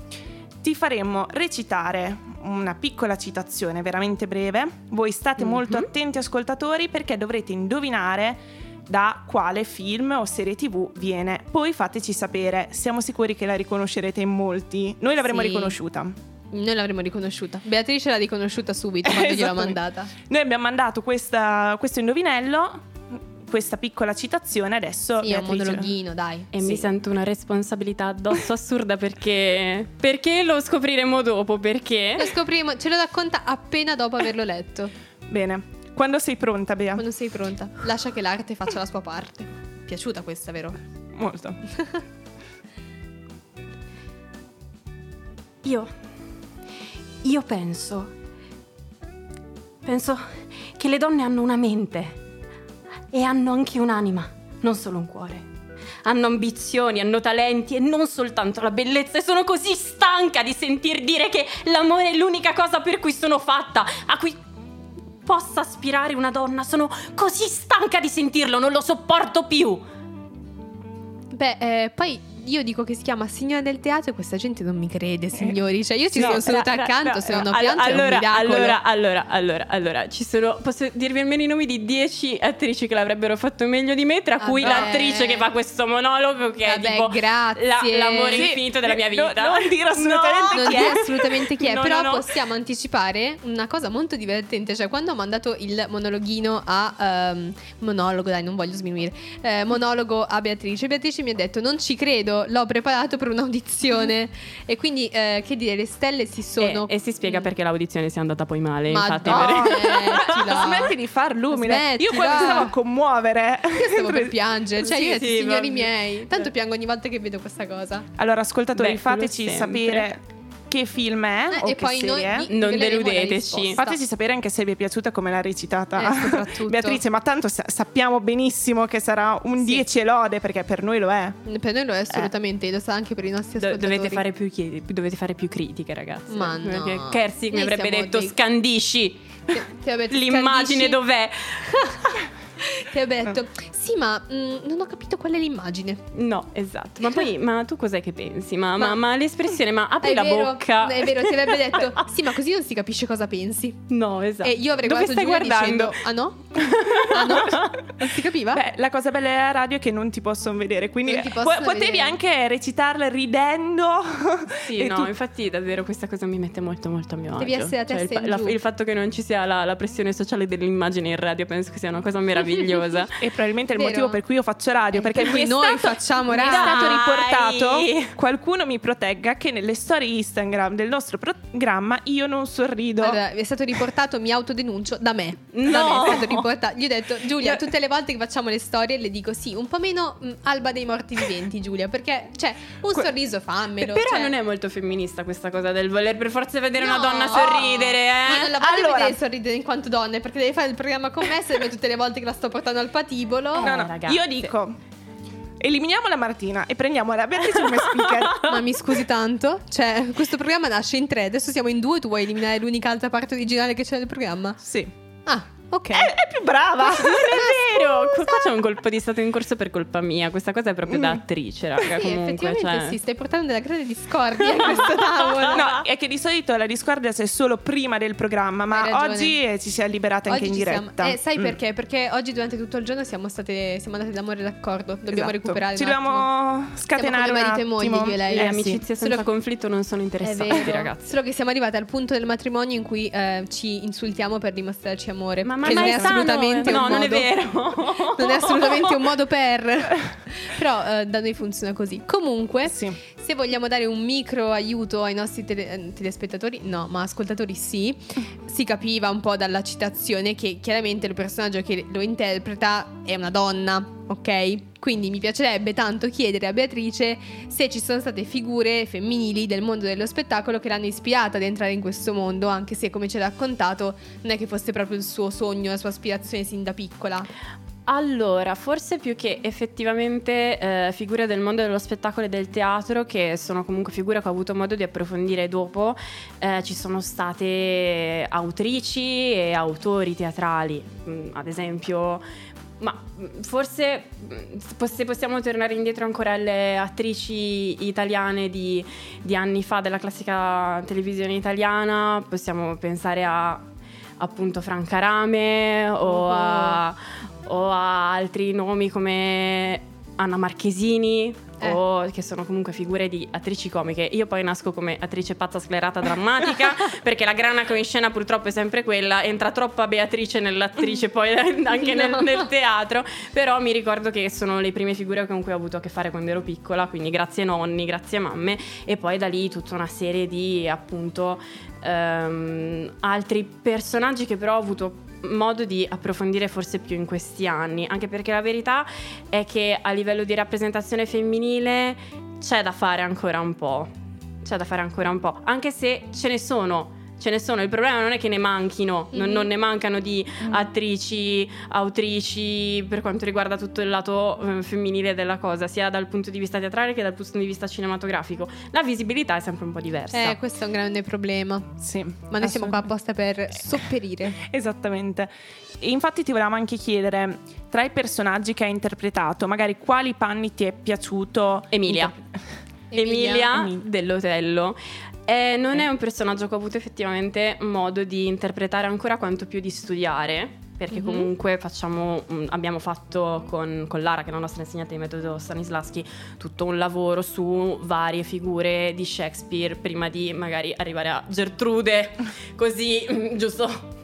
Ti faremo recitare una piccola citazione veramente breve. Voi state molto Mhm. attenti ascoltatori perché dovrete indovinare da quale film o serie tv viene. Poi fateci sapere, siamo sicuri che la riconoscerete in molti. Noi l'avremmo Sì. riconosciuta. Noi l'avremmo riconosciuta. Beatrice l'ha riconosciuta subito quando gliel'ho mandata. Noi abbiamo mandato questa- questo indovinello, questa piccola citazione, adesso Sì, è un monologhino, dai. E Sì. mi sento una responsabilità addosso assurda perché... Perché lo scopriremo dopo, perché... Lo scopriremo, ce lo racconta appena dopo averlo letto. Bene, quando sei pronta, Bea? Quando sei pronta. Lascia che l'arte faccia la sua parte. Piaciuta questa, vero? Molto. Io. Io penso. Penso che le donne hanno una mente. E hanno anche un'anima, non solo un cuore. Hanno ambizioni, hanno talenti e non soltanto la bellezza. E sono così stanca di sentir dire che l'amore è l'unica cosa per cui sono fatta, a cui possa aspirare una donna. Sono così stanca di sentirlo, non lo sopporto più. Beh, eh, poi io dico che si chiama Signora del Teatro e questa gente non mi crede, signori. Cioè, io ci No, sono seduta ra- ra- accanto, se non ho pianto allora, miracolo. allora, allora, allora, allora, ci sono. Posso dirvi almeno i nomi di 10 attrici che l'avrebbero fatto meglio di me, tra cui Vabbè. l'attrice che fa questo monologo, che Vabbè, è tipo grazie. la- l'amore Sì, infinito della mia no- vita. non dire assolutamente non chi dire è. assolutamente chi è, No, però no, no. possiamo anticipare una cosa molto divertente. Cioè, quando ho mandato il monologhino a ehm, monologo, dai, non voglio sminuire. eh, monologo a Beatrice. Beatrice mi ha detto: Non ci credo, l'ho preparato per un'audizione. e quindi, eh, che dire, le stelle si sono. E, e si spiega perché l'audizione sia andata poi male. infatti, Madonna, per-. Smetti di far l'umile. Smettila. Io quando stavo a commuovere. Io stavo per piangere, cioè Sì, io sì, signori miei, tanto piango ogni volta che vedo questa cosa. Allora, ascoltatori, Beh, fateci sapere che film è Eh, o e che poi noi serie vi Non deludeteci. Fateci sapere anche se vi è piaciuta come l'ha recitata Eh. Beatrice, ma tanto sa- sappiamo benissimo che sarà un Sì. 10 e lode perché per noi lo è. Per noi lo è assolutamente, lo sa anche per i nostri Do- ascoltatori. dovete, fare più chiedi- dovete fare più critiche, ragazzi. Ma no. Perché Kersi mi Noi avrebbe detto: dei- scandisci Ti- ti l'immagine scandisci? dov'è? Ti ho detto, sì, ma mm, non ho capito qual è l'immagine. No, esatto. Ma poi, ma tu cos'è che pensi? Ma, ma- Ma- l'espressione, ma apri È la vero, bocca. È vero, ti avrebbe detto, sì, ma così non si capisce cosa pensi. No, esatto. E io avrei Dove guardato stai Giulia guardando? dicendo, ah no? Ah no? Non si capiva? Beh, la cosa bella della radio è che non ti possono vedere, quindi ti po- possono potevi vedere. anche recitarla ridendo. Sì, no, tu- infatti davvero questa cosa mi mette molto molto a mio Devi agio. essere a Cioè, testa il, fa- in la- il fatto che non ci sia la, la pressione sociale dell'immagine in radio penso che sia una cosa meravigliosa. E probabilmente il Vero. motivo per cui io faccio radio, Eh, perché per mi noi stato- facciamo mi è radio. stato Dai! riportato, qualcuno mi protegga che nelle storie Instagram del nostro programma io non sorrido. Allora, è stato riportato, mi autodenuncio da me. No! Da me è stato riportato. Gli ho detto, Giulia, Io- tutte le volte che facciamo le storie le dico sì, un po' meno mm, alba dei morti viventi, Giulia, perché, cioè, un Que- sorriso fammelo. Però cioè- non è molto femminista questa cosa del voler per forza vedere No! una donna sorridere, Ma non eh? la voglio Allora- vedere sorridere in quanto donne, perché devi fare il programma con me se tutte le volte che la sto portando al patibolo. No, no, io dico eliminiamo la Martina e prendiamo la Beatrice come speaker. Ma mi scusi tanto? Cioè, questo programma nasce in tre, adesso siamo in due, tu vuoi eliminare l'unica altra parte originale che c'è nel programma? sì. Ah, ok. È, è più brava. Non è vero, qua qua c'è un colpo di stato in corso per colpa mia. Questa cosa è proprio da attrice, raga. Sì, comunque, effettivamente cioè. sì, stai portando della grande discordia in questo tavolo. No, è che di solito la discordia c'è solo prima del programma, ma oggi eh, ci si è liberata anche Oggi in ci siamo- diretta. Eh, sai Mm. perché? Perché oggi durante tutto il giorno siamo state siamo andate d'amore d'accordo. Dobbiamo Esatto. recuperare. Ci dobbiamo scatenare un marito e moglie, io e lei. Le Eh, amicizie sì. senza Solo- conflitto non sono interessanti, ragazzi. Solo che siamo arrivati al punto del matrimonio in cui eh, ci insultiamo per dimostrarci amore. Ma, ma, Che ma non è è assolutamente eh. un No, non è modo- vero. Non è assolutamente un modo per. Però eh, da noi funziona così. Comunque, Sì. se vogliamo dare un micro aiuto ai nostri tele- eh, telespettatori, no, ma ascoltatori sì, si capiva un po' dalla citazione che chiaramente il personaggio che lo interpreta è una donna, ok? Quindi mi piacerebbe tanto chiedere a Beatrice se ci sono state figure femminili del mondo dello spettacolo che l'hanno ispirata ad entrare in questo mondo, anche se come ci ha raccontato non è che fosse proprio il suo sogno, la sua aspirazione sin da piccola. Allora, forse più che effettivamente eh, figure del mondo dello spettacolo e del teatro, che sono comunque figure che ho avuto modo di approfondire dopo, eh, ci sono state autrici e autori teatrali, Mm, ad esempio ma mh, forse mh, se possiamo tornare indietro ancora alle attrici italiane di, di anni fa della classica televisione italiana, possiamo pensare a appunto Franca Rame o, a, o a altri nomi come Anna Marchesini. Eh. o che sono comunque figure di attrici comiche. Io poi nasco come attrice pazza sclerata drammatica perché la grana in scena purtroppo è sempre quella, entra troppa Beatrice nell'attrice poi anche nel, No. nel teatro, però mi ricordo che sono le prime figure con cui ho avuto a che fare quando ero piccola, quindi grazie nonni, grazie mamme e poi da lì tutta una serie di appunto ehm, altri personaggi che però ho avuto modo di approfondire forse più in questi anni, anche perché la verità è che a livello di rappresentazione femminile c'è da fare ancora un po'. C'è da fare ancora un po', anche se ce ne sono. Ce ne sono, il problema non è che ne manchino, non, Mhm. non ne mancano di attrici, autrici per quanto riguarda tutto il lato eh, femminile della cosa, sia dal punto di vista teatrale che dal punto di vista cinematografico. La visibilità è sempre un po' diversa. Eh, questo è un grande problema. Sì, Ma noi siamo qua apposta per sopperire. Esattamente. Infatti ti volevamo anche chiedere, tra i personaggi che hai interpretato, magari quali panni ti è piaciuto? Emilia. Emilia. Emilia, Emilia. dell'Otello. Eh, non è un personaggio che ho avuto effettivamente modo di interpretare ancora quanto più di studiare. Perché Mhm. comunque facciamo, abbiamo fatto con, con Lara, che è la nostra insegnante di metodo Stanislaschi, tutto un lavoro su varie figure di Shakespeare prima di magari arrivare a Gertrude, così mm, giusto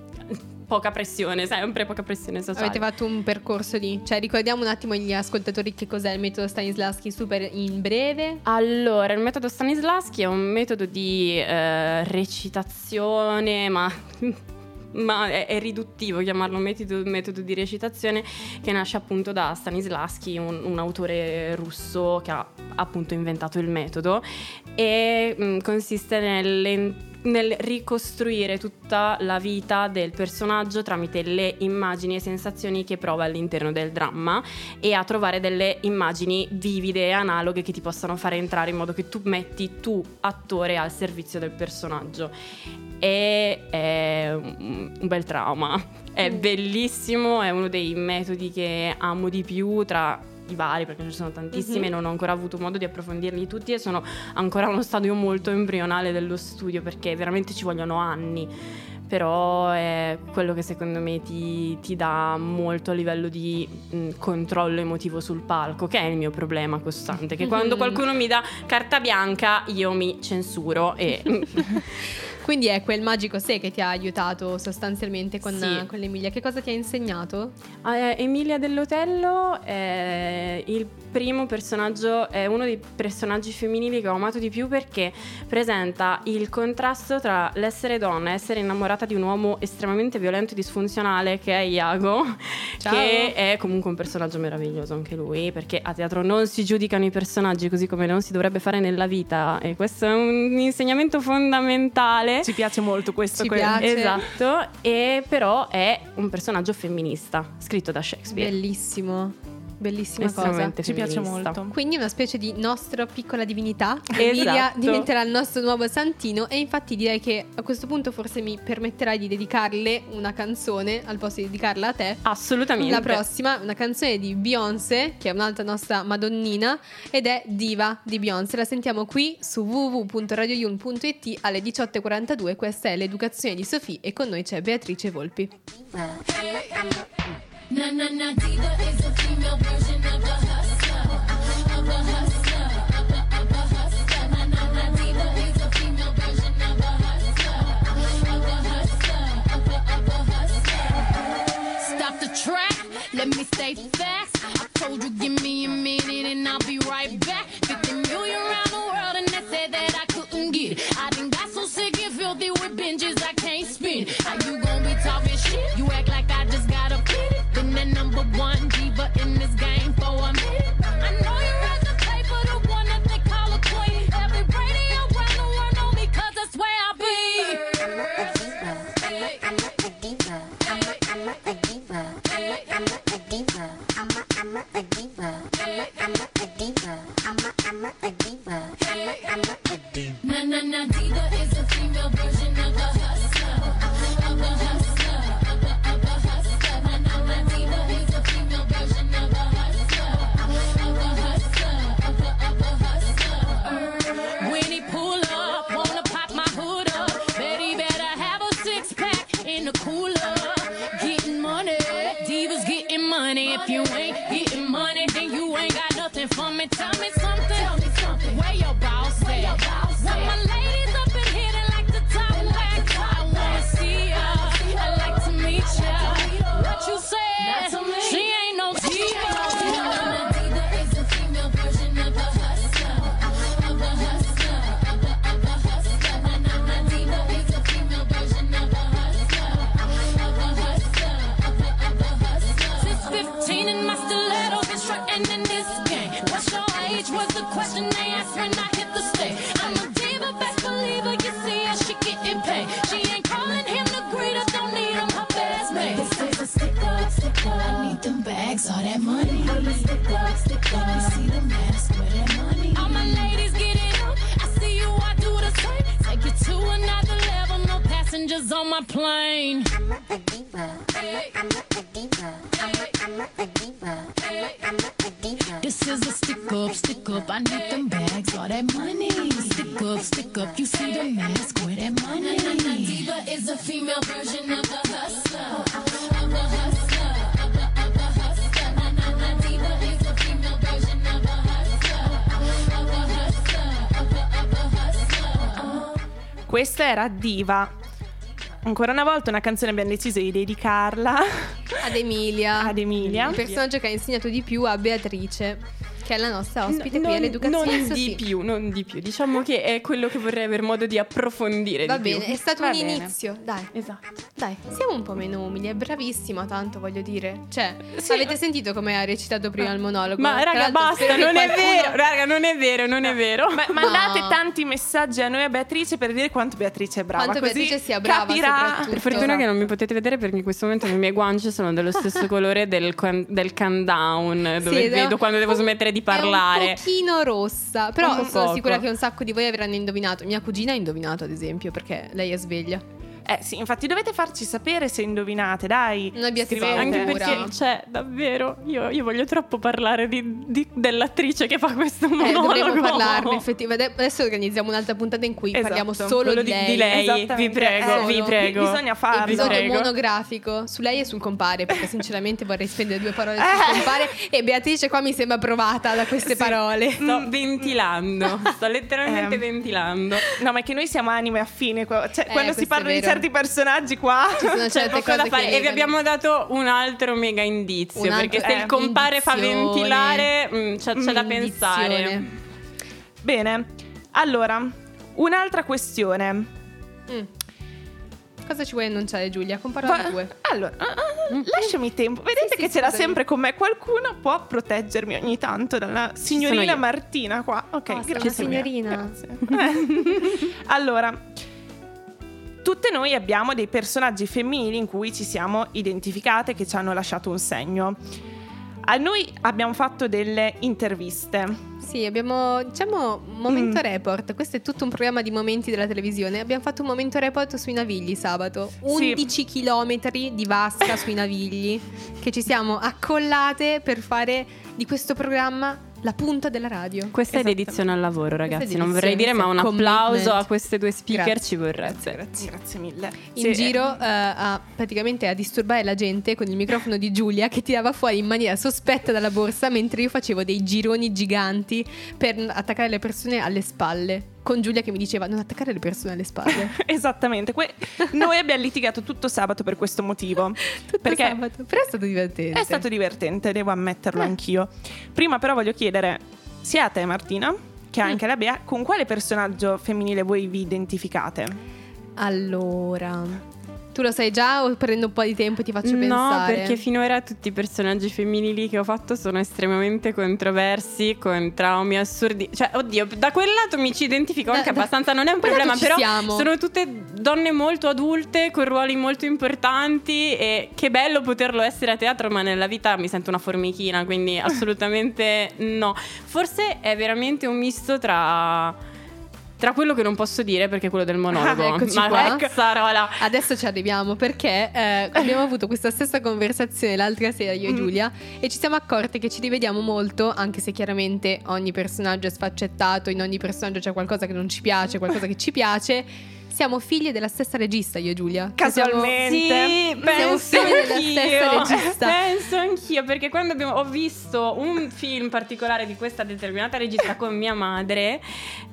poca pressione, sempre poca pressione sociale. Avete fatto un percorso lì. Cioè, ricordiamo un attimo agli ascoltatori che cos'è il metodo Stanislavski super in breve. Allora, il metodo Stanislaschi è un metodo di eh, recitazione, ma, ma è, è riduttivo chiamarlo metodo, metodo di recitazione, che nasce appunto da Stanislaschi, un, un autore russo che ha appunto inventato il metodo e mh, consiste nell'en- nel ricostruire tutta la vita del personaggio tramite le immagini e sensazioni che prova all'interno del dramma e a trovare delle immagini vivide e analoghe che ti possano fare entrare in modo che tu metti tu attore al servizio del personaggio e è un bel trauma è Mm. bellissimo è uno dei metodi che amo di più tra i vari perché ce ne sono tantissimi Mhm. non ho ancora avuto modo di approfondirli tutti e sono ancora a uno stadio molto embrionale dello studio perché veramente ci vogliono anni però è quello che secondo me ti, ti dà molto a livello di mh, controllo emotivo sul palco, che è il mio problema costante, che quando Mhm. qualcuno mi dà carta bianca io mi censuro e Quindi è quel magico sé che ti ha aiutato sostanzialmente con, Sì. con l'Emilia. Che cosa ti ha insegnato? Eh, Emilia dell'Otello è il primo personaggio, è uno dei personaggi femminili che ho amato di più perché presenta il contrasto tra l'essere donna e essere innamorata di un uomo estremamente violento e disfunzionale che è Iago, Ciao. che è comunque un personaggio meraviglioso anche lui, perché a teatro non si giudicano i personaggi così come non si dovrebbe fare nella vita e questo è un insegnamento fondamentale. Ci piace molto questo. Ci que- piace. Esatto, e però è un personaggio femminista, scritto da Shakespeare. Bellissimo. Bellissima cosa. Ci piace molto. Quindi una specie di nostra piccola divinità. Esatto. Emilia diventerà il nostro nuovo santino e infatti direi che a questo punto forse mi permetterai di dedicarle una canzone al posto di dedicarla a te. Assolutamente. La prossima, una canzone di Beyoncé, che è un'altra nostra madonnina, ed è Diva di Beyoncé. La sentiamo qui su www.radioyun.it alle 18.42. Questa è l'educazione di Sofì e con noi c'è Beatrice Volpi. Na na na is a female version of a hustler. Of a hustler. Of a, of a hustler. Na na na is a female version of a hustler. Of a hustler. Of a, of a hustler. Stop the track. Let me stay fast. I told you give me a minute and I'll be right back. 50 million around the world and they that I couldn't get it. I so sick and filthy with binges I can't spin. How you gonna be talking the number one diva in this game Questa era Diva. Ancora una volta una canzone abbiamo deciso di dedicarla Ad Emilia. ad Emilia. Il personaggio che ha insegnato di più a Beatrice, che è la nostra ospite No, qui non- all'educazione. Non di più, non di più. Diciamo che è quello che vorrei aver modo di approfondire Va di più. bene, è stato Va un bene. inizio. Dai, Esatto. dai, siamo un po' meno umili. È bravissima, tanto voglio dire. Cioè, Sì. avete sentito come ha recitato prima il monologo? Ma raga, basta, non è qualcuno- vero. Raga, non è vero, non è vero. Ma- mandate tanti messaggi a noi a Beatrice per dire quanto Beatrice è brava. Quanto così Beatrice sia brava, capirà. Per fortuna che non mi potete vedere perché in questo momento le mie guance sono dello stesso colore del, del countdown, dove Sì, vedo no, quando devo smettere di parlare. È un pochino rossa, però sono poco. sicura che un sacco di voi avranno indovinato. Mia cugina ha indovinato, ad esempio, perché lei è sveglia. Eh sì, infatti dovete farci sapere se indovinate, dai. Non abbiate Scrivete. Anche perché, cioè, davvero, io, io voglio troppo parlare di- di- dell'attrice che fa questo Eh, monologo. dovremmo parlarne, effettivamente. Adesso organizziamo un'altra puntata in cui Esatto. parliamo solo di di, lei. di lei, vi prego, Eh, vi prego. Bisogna farlo. Vi Episodio prego. monografico su lei e sul compare, perché sinceramente vorrei spendere due parole Eh. sul compare. E Beatrice qua mi sembra provata da queste parole. Sto ventilando, sto letteralmente Eh. ventilando. No, ma è che noi siamo anime affine. Cioè, Eh, quando si parla di vero. Certi personaggi qua. Ci sono C'è certe poco cose da che fare. E vi abbiamo dato un altro mega indizio. Altro- perché se eh, il compare fa ventilare, mm, c'è, c'è da pensare. Bene, allora, un'altra questione. Mm. Cosa ci vuoi annunciare, Giulia? Compara Va- due. allora, ah, ah, lasciami tempo. Vedete Sì, sì, che ce l'ha scusami. sempre con me. Qualcuno può proteggermi ogni tanto dalla signorina. Martina qua. Ok, Basta, grazie. la signorina. Grazie. Allora, tutte noi abbiamo dei personaggi femminili in cui ci siamo identificate, che ci hanno lasciato un segno. A noi abbiamo fatto delle interviste. Sì, abbiamo, diciamo, momento Mm. report. Questo è tutto un programma di momenti della televisione. Abbiamo fatto un momento report sui Navigli sabato. Sì. 11 chilometri di vasca sui Navigli che ci siamo accollate per fare di questo programma la punta della radio. Questa è dedizione al lavoro, ragazzi. Non vorrei dire, ma un applauso a queste due speaker Grazie. ci vorrebbe. Grazie, grazie mille. In Sì, giro eh, a, praticamente a disturbare la gente con il microfono di Giulia che tirava fuori in maniera sospetta dalla borsa mentre io facevo dei gironi giganti per attaccare le persone alle spalle. Con Giulia che mi diceva non attaccare le persone alle spalle. Esattamente, que- noi abbiamo litigato tutto sabato per questo motivo. Tutto perché sabato. Però è stato divertente. è stato divertente, devo ammetterlo anch'io. Prima però voglio chiedere sia a te Martina che anche alla Bea con quale personaggio femminile voi vi identificate? Allora, tu lo sai già o prendo un po' di tempo e ti faccio no, pensare? perché finora tutti i personaggi femminili che ho fatto sono estremamente controversi, con traumi assurdi. Cioè, oddio, da quel lato mi ci identifico Da- anche da- abbastanza, non è un problema, però siamo. sono tutte donne molto adulte, con ruoli molto importanti e che bello poterlo essere a teatro, ma nella vita mi sento una formichina, quindi assolutamente no. Forse è veramente un misto tra... Tra quello che non posso dire perché è quello del monologo. Ah, eccoci ma qua. cazzarola. Adesso ci arriviamo perché eh, abbiamo avuto questa stessa conversazione l'altra sera io e Mm. Giulia e ci siamo accorte che ci rivediamo molto, anche se chiaramente ogni personaggio è sfaccettato, in ogni personaggio c'è qualcosa che non ci piace, qualcosa che ci piace, siamo figlie della stessa regista, io e Giulia. Cioè, siamo- Casualmente. Sì, Siamo penso figli della anch'io. stessa regista. Penso anch'io, perché quando abbiamo- ho visto un film particolare di questa determinata regista con mia madre,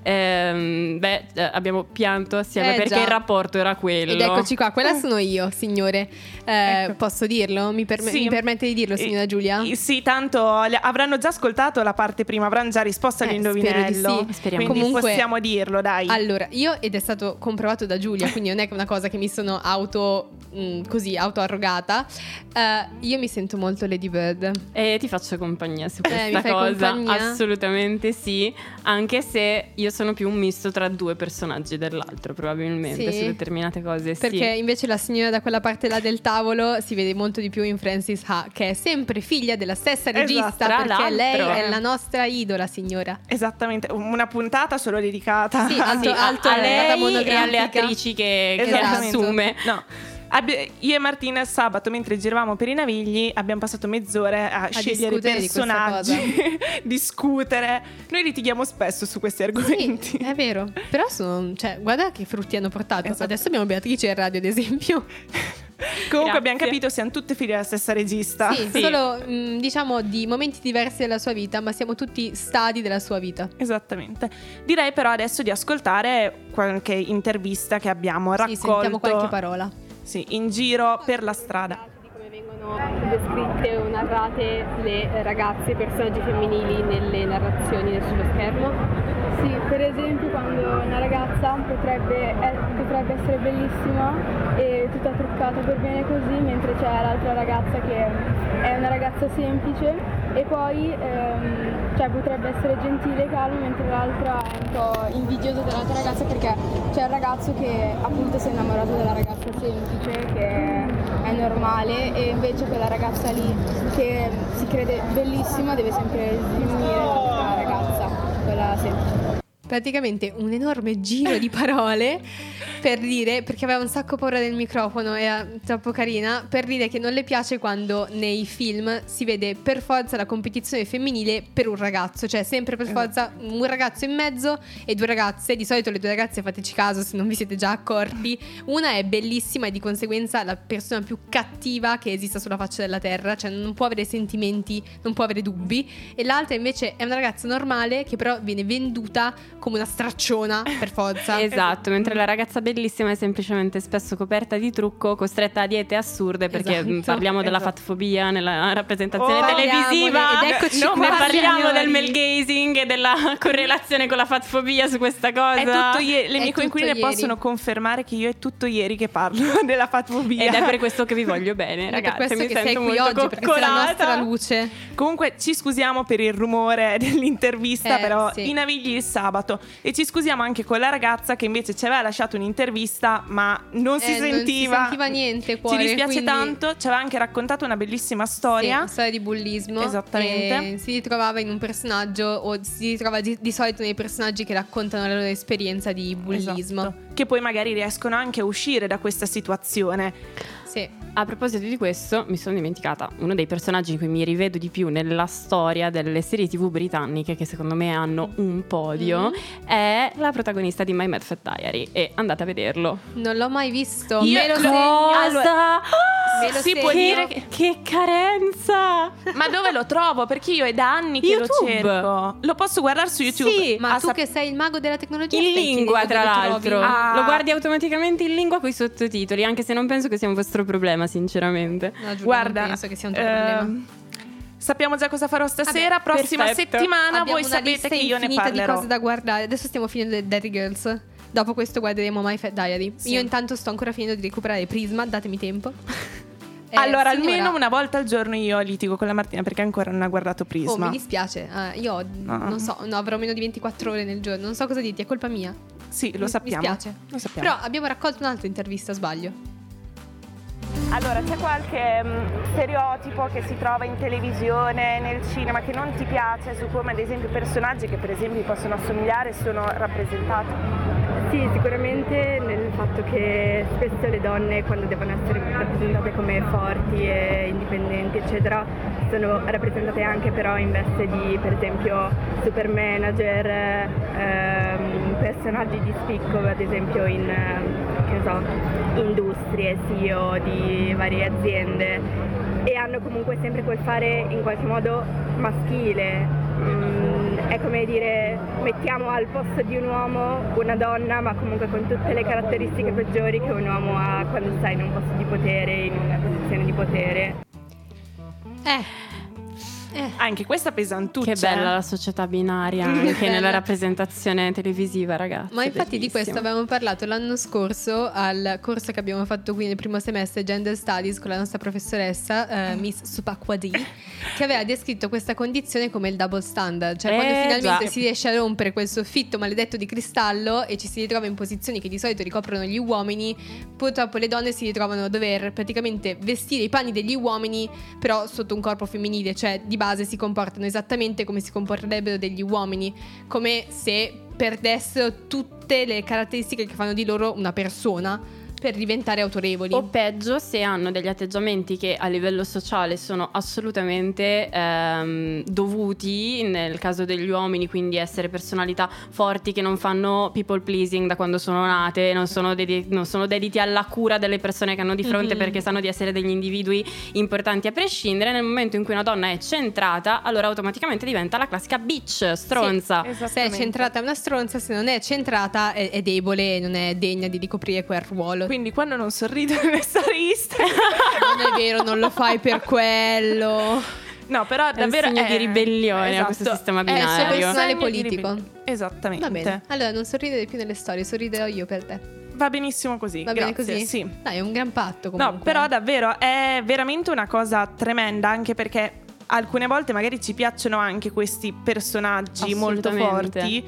ehm, beh, eh, abbiamo pianto assieme Eh, perché già. il rapporto era quello. Ed eccoci qua, quella sono io, signore. Eh, Ecco. Posso dirlo? Mi, perme- Sì. mi permette di dirlo, signora Giulia? Sì, tanto avranno già ascoltato la parte prima, avranno già risposto Eh, all'indovinello. spero di sì. Speriamo. Quindi Comunque- possiamo dirlo, dai. Allora, io ed è stato comprovato da Giulia, quindi non è che una cosa che mi sono auto mm, così auto-arrogata. Eh, io mi sento molto Lady Bird. E ti faccio compagnia su Eh, mi questa fai cosa. compagnia? Assolutamente sì. Anche se io sono più un misto tra due personaggi dell'altro, probabilmente, Sì? su determinate cose. sì. Perché invece la signora da quella parte là del tavolo si vede molto di più in Francis Ha, che è sempre figlia della stessa Esatto, regista, tra perché lei l'altro. è la nostra idola, signora. Esattamente, una puntata solo dedicata Sì, a- alto- Sì, a- alto a nella lei e alle attrici che, che Esattamente. assume. No. Abbi- io e Martina sabato mentre giravamo per i Navigli abbiamo passato mezz'ore a, scegliere i discutere di personaggi, discutere. Noi litighiamo spesso su questi argomenti. Sì, è vero. Però sono, cioè, guarda che frutti hanno portato. Esatto. Adesso abbiamo Beatrice in radio, ad esempio. Comunque Grazie. abbiamo capito siamo tutte figlie della stessa regista. Sì, Sì. solo mh, diciamo di momenti diversi della sua vita, ma siamo tutti stadi della sua vita. Esattamente. Direi però adesso di ascoltare qualche intervista che abbiamo Sì, raccolto sentiamo qualche parola. Sì, in giro per la strada. Descritte o narrate le ragazze, i personaggi femminili nelle narrazioni sullo schermo. Sì, per esempio quando una ragazza potrebbe, eh, potrebbe essere bellissima e tutta truccata per bene così, mentre c'è l'altra ragazza che è una ragazza semplice e poi ehm, cioè, potrebbe essere gentile e calma, mentre l'altra è un po' invidiosa dell'altra ragazza perché c'è il ragazzo che appunto si è innamorato della ragazza semplice, che è normale, e invece quella ragazza lì che si crede bellissima deve sempre sminuire la ragazza, quella semplice. Praticamente un enorme giro di parole per dire, perché aveva un sacco paura del microfono, era troppo carina, per dire che non le piace quando nei film si vede per forza la competizione femminile per un ragazzo, cioè sempre per forza un ragazzo in mezzo e due ragazze, di solito le due ragazze fateci caso se non vi siete già accorti, una è bellissima e di conseguenza la persona più cattiva che esista sulla faccia della terra, cioè non può avere sentimenti, non può avere dubbi, e l'altra invece è una ragazza normale che però viene venduta come una stracciona per forza. Esatto, mentre la ragazza bellissima è semplicemente spesso coperta di trucco, costretta a diete assurde perché Esatto, mh, parliamo della esatto. fatfobia nella rappresentazione Oh, televisiva. ed eccoci ne qua, parliamo signori. del male gazing e della correlazione con la fatfobia su questa cosa. È tutto ieri, le mie coinquiline possono confermare che io è tutto ieri che parlo della fatfobia. Ed è per questo che vi voglio bene, ragazzi. per questo mi che sei sento qui molto oggi, perché sei la coccolata. nostra luce. Comunque ci scusiamo per il rumore dell'intervista, Eh, però sì. i navigli il sabato. E ci scusiamo anche con la ragazza che invece ci aveva lasciato un'intervista, ma non si Eh, non si sentiva. sentiva niente, Ci cuore, dispiace quindi- tanto, ci aveva anche raccontato una bellissima storia. Sì, storia di bullismo. Esattamente. Si ritrovava in un personaggio, o si ritrova di, di solito nei personaggi che raccontano la loro esperienza di bullismo. Esatto. Che poi magari riescono anche a uscire da questa situazione. Sì. A proposito di questo, mi sono dimenticata uno dei personaggi in cui mi rivedo di più nella storia delle serie TV britanniche, che secondo me hanno un podio, è la protagonista di My Medford Diary. E andate a vederlo. Non l'ho mai visto. Io- me lo Co- segno. Allora- me lo si segno. può dire che- che carenza! Ma dove lo trovo? Perché io è da anni che YouTube. lo cerco. Lo posso guardare su YouTube. Sì, Ma Ah, tu sap- che sei il mago della tecnologia In lingua, tra l'altro. Ah. Lo guardi automaticamente in lingua con i sottotitoli, anche se non penso che sia un vostro problema, sinceramente. No, Giulia, Guarda, penso che sia un tuo problema. ehm, Sappiamo già cosa farò stasera. Vabbè, Prossima perfetto. settimana. Abbiamo Voi sapete che io ne infinita di parlerò. cose da guardare. Adesso stiamo finendo The Daddy Girls. Dopo questo guarderemo My Fat Diary. Sì. Io intanto sto ancora finendo di recuperare Prisma, datemi tempo. Eh, allora, signora, almeno una volta al giorno io litigo con la Martina perché ancora non ha guardato Oh, Prisma. mi dispiace. Eh, io No. non so, no, avrò meno di 24 ore nel giorno. Non so cosa dirti, è colpa mia. sì, lo Mi- sappiamo. Mi spiace. Lo sappiamo. Però abbiamo raccolto un'altra intervista, sbaglio. Allora, c'è qualche mm, stereotipo che si trova in televisione, nel cinema, che non ti piace, su come ad esempio personaggi che per esempio possono assomigliare sono rappresentati? Sì, sicuramente nel fatto che spesso le donne quando devono essere rappresentate come forti e indipendenti, eccetera, sono rappresentate anche però in veste di per esempio super manager, ehm, personaggi di spicco ad esempio in ne so, industrie, CEO di varie aziende e hanno comunque sempre quel fare in qualche modo maschile. Mm, è come dire mettiamo al posto di un uomo una donna ma comunque con tutte le caratteristiche peggiori che un uomo ha quando sta in un posto di potere, in una posizione di potere. Eh. Anche questa pesantuccia. Che bella la società binaria anche Bella. nella rappresentazione televisiva, ragazzi. Ma infatti di questo avevamo parlato l'anno scorso al corso che abbiamo fatto qui nel primo semestre Gender Studies con la nostra professoressa eh, Miss Supakwadi che aveva descritto questa condizione come il double standard, cioè Eh, quando finalmente già. si riesce a rompere quel soffitto maledetto di cristallo e ci si ritrova in posizioni che di solito ricoprono gli uomini, purtroppo le donne si ritrovano a dover praticamente vestire i panni degli uomini però sotto un corpo femminile, cioè di base si comportano esattamente come si comporterebbero degli uomini, come se perdessero tutte le caratteristiche che fanno di loro una persona per diventare autorevoli. O peggio se hanno degli atteggiamenti che a livello sociale sono assolutamente ehm, dovuti, nel caso degli uomini, quindi essere personalità forti che non fanno people pleasing da quando sono nate, non sono, dedi- non sono dediti alla cura delle persone che hanno di fronte Mhm. perché sanno di essere degli individui importanti a prescindere. Nel momento in cui una donna è centrata, allora automaticamente diventa la classica bitch, stronza. Se è centrata è una stronza, se non è centrata è, è debole e non è degna di ricoprire quel ruolo. Quindi quando non sorrido nelle storie Instagram non è vero, non lo fai per quello. No, però È un davvero segno di ribellione a questo sistema È il suo binario. personale segno di politico. Esattamente. Va bene. Allora, non sorridere più nelle storie, sorriderò io per te. Va benissimo così. Va bene grazie, così? Sì. Dai, è un gran patto comunque. No, però davvero è veramente una cosa tremenda anche perché alcune volte magari ci piacciono anche questi personaggi molto Assolutamente. forti,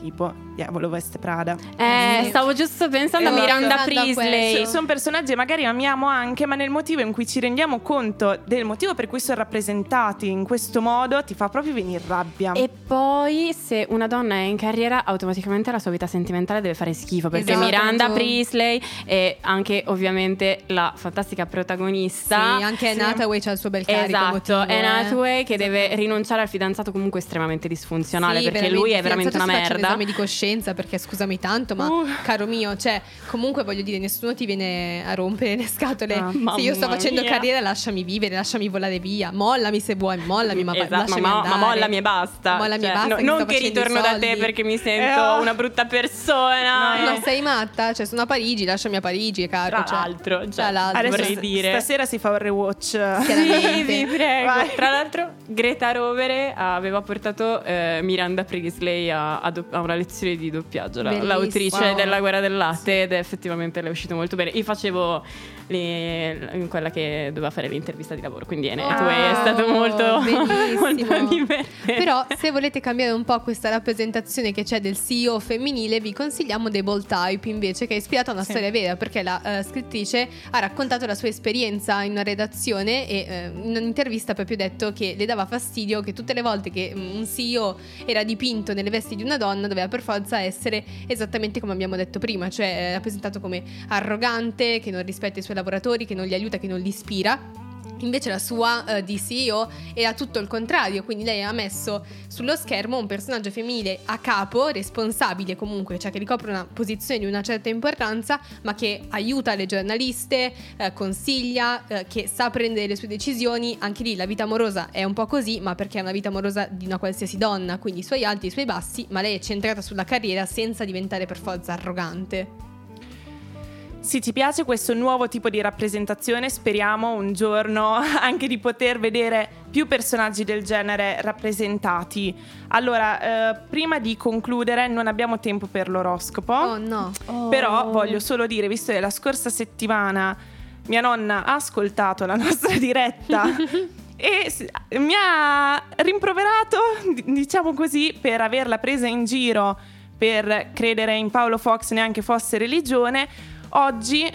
tipo Diavolo Veste Prada. Eh, Sì. stavo giusto pensando Esatto. a Miranda Pensando a Priestley. Sono personaggi che magari amiamo anche, ma nel motivo in cui ci rendiamo conto del motivo per cui sono rappresentati in questo modo, ti fa proprio venire rabbia. E poi se una donna è in carriera, automaticamente la sua vita sentimentale deve fare schifo. Perché Esatto. Miranda Priestley e anche ovviamente la fantastica protagonista. Sì, anche Anne Hathaway c'ha il suo bel carico Esatto, emotivo, Anne eh. Che deve rinunciare al fidanzato comunque estremamente disfunzionale Sì, perché lui è veramente una merda. Esame di coscienza perché scusami tanto, ma Uh. caro mio, cioè, comunque voglio dire, nessuno ti viene a rompere le scatole. Ah, se io sto facendo mia. carriera, lasciami vivere, lasciami volare via. Mollami se vuoi, mollami, ma Esatto, lasciami ma, ma andare. mollami e basta. Mollami e Cioè, basta, no- che non che ritorno da te perché mi sento Eh, oh. una brutta persona. Ma eh. sei matta? Cioè, sono a Parigi, lasciami a Parigi, caro. Tra cioè. l'altro, cioè, Tra l'altro. Adesso vorrei dire. stasera si fa un rewatch. Sì, vi prego. Vai. Tra l'altro, Greta Rovere aveva portato eh, Miranda Priestley a, a a una lezione di doppiaggio, la- l'autrice Wow. della guerra del latte, ed effettivamente le è uscito molto bene. Io facevo le- quella che doveva fare l'intervista di lavoro, quindi Anne Hathaway è stato molto, bellissimo. molto divertente. Però se volete cambiare un po' questa rappresentazione che c'è del CEO femminile, vi consigliamo The Bold Type invece, che è ispirata a una Sì. storia vera, perché la eh, scrittrice ha raccontato la sua esperienza in una redazione e eh, in un'intervista ha proprio detto che le dava fastidio che tutte le volte che mm, un CEO era dipinto nelle vesti di una donna doveva per forza essere esattamente come abbiamo detto prima, cioè eh, rappresentato come arrogante, che non rispetta i suoi lavoratori, che non li aiuta, che non li ispira. Invece la sua eh, di CEO era tutto il contrario, quindi lei ha messo sullo schermo un personaggio femminile a capo, responsabile comunque, cioè che ricopre una posizione di una certa importanza, ma che aiuta le giornaliste, eh, consiglia, eh, che sa prendere le sue decisioni. Anche lì la vita amorosa è un po' così, ma perché è una vita amorosa di una qualsiasi donna, quindi i suoi alti e i suoi bassi, ma lei è centrata sulla carriera senza diventare per forza arrogante. Se ti piace questo nuovo tipo di rappresentazione, speriamo un giorno anche di poter vedere più personaggi del genere rappresentati. Allora, eh, prima di concludere, non abbiamo tempo per l'oroscopo. Oh no. Però voglio solo dire, visto che la scorsa settimana mia nonna ha ascoltato la nostra diretta e mi ha rimproverato, diciamo così, per averla presa in giro per credere in Paolo Fox neanche fosse religione. Oggi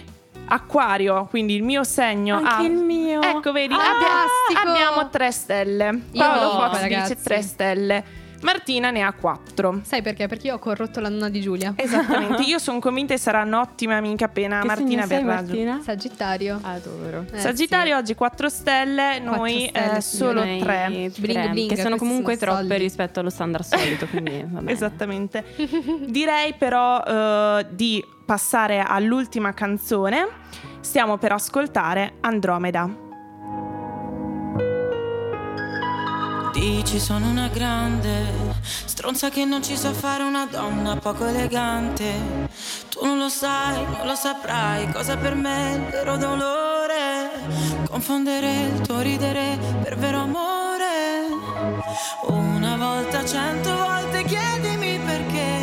Acquario, quindi il mio segno Anche ha il mio. Ecco, vedi, Ah, abbia- abbiamo tre stelle. Io Paolo no, Fox ragazzi. dice tre stelle. Martina ne ha 4. Sai perché? Perché io ho corrotto la nonna di Giulia. Esattamente, io sono convinta che sarà un'ottima amica appena Che Martina verrà giù. Martina? Sagittario. Adoro. Eh, Sagittario oggi 4 stelle, noi stelle, eh, sì. solo Noi 3. Bling tre, bling, che sono comunque sono troppe soldi. rispetto allo standard solito, quindi va bene. Esattamente. Direi però eh, di passare all'ultima canzone. Stiamo per ascoltare Andromeda. Dici sono una grande stronza che non ci sa fare una donna poco elegante. Tu non lo sai, non lo saprai cosa per me è il vero dolore. Confondere il tuo ridere per vero amore. Una volta, cento volte chiedimi perché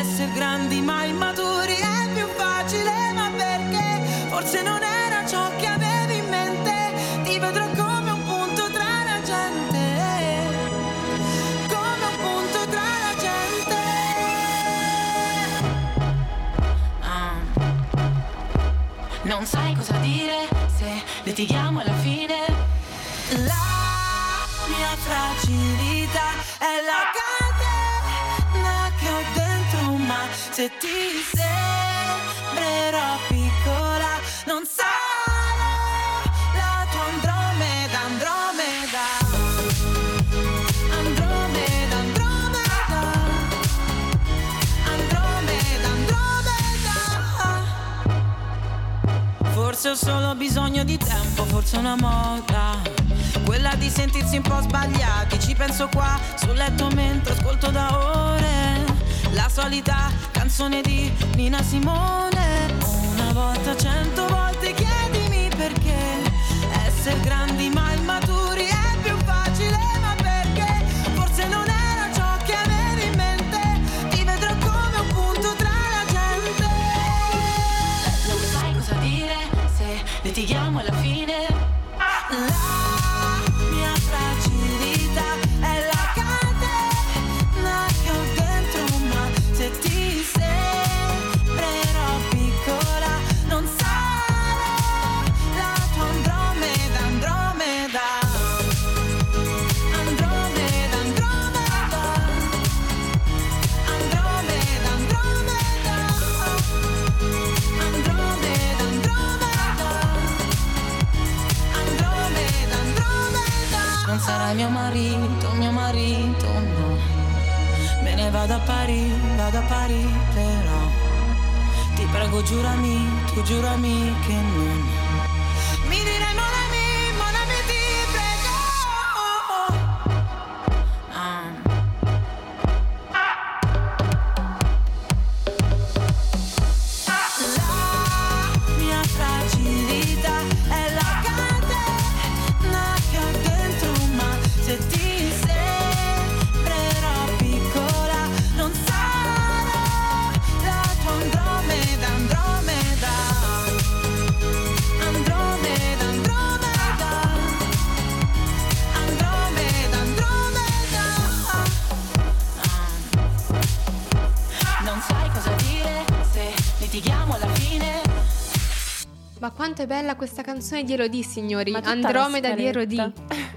essere grandi ma immaturi cosa dire se litighiamo alla fine. La mia fragilità è la catena che ho dentro, ma se ti sembrerò piccola, Forse ho solo bisogno di tempo, forse una moda. Quella di sentirsi un po' sbagliati. Ci penso qua sul letto mentre ascolto da ore. La solita canzone di Nina Simone. Una volta, cento volte chiedimi perché. Essere grandi ma immaturi Sarai mio marito, mio marito, no. Me ne vado a Parigi, vado a Parigi, però. Ti prego, giurami, tu giurami che non. È bella questa canzone di Elodie, signori. Andromeda di Elodie.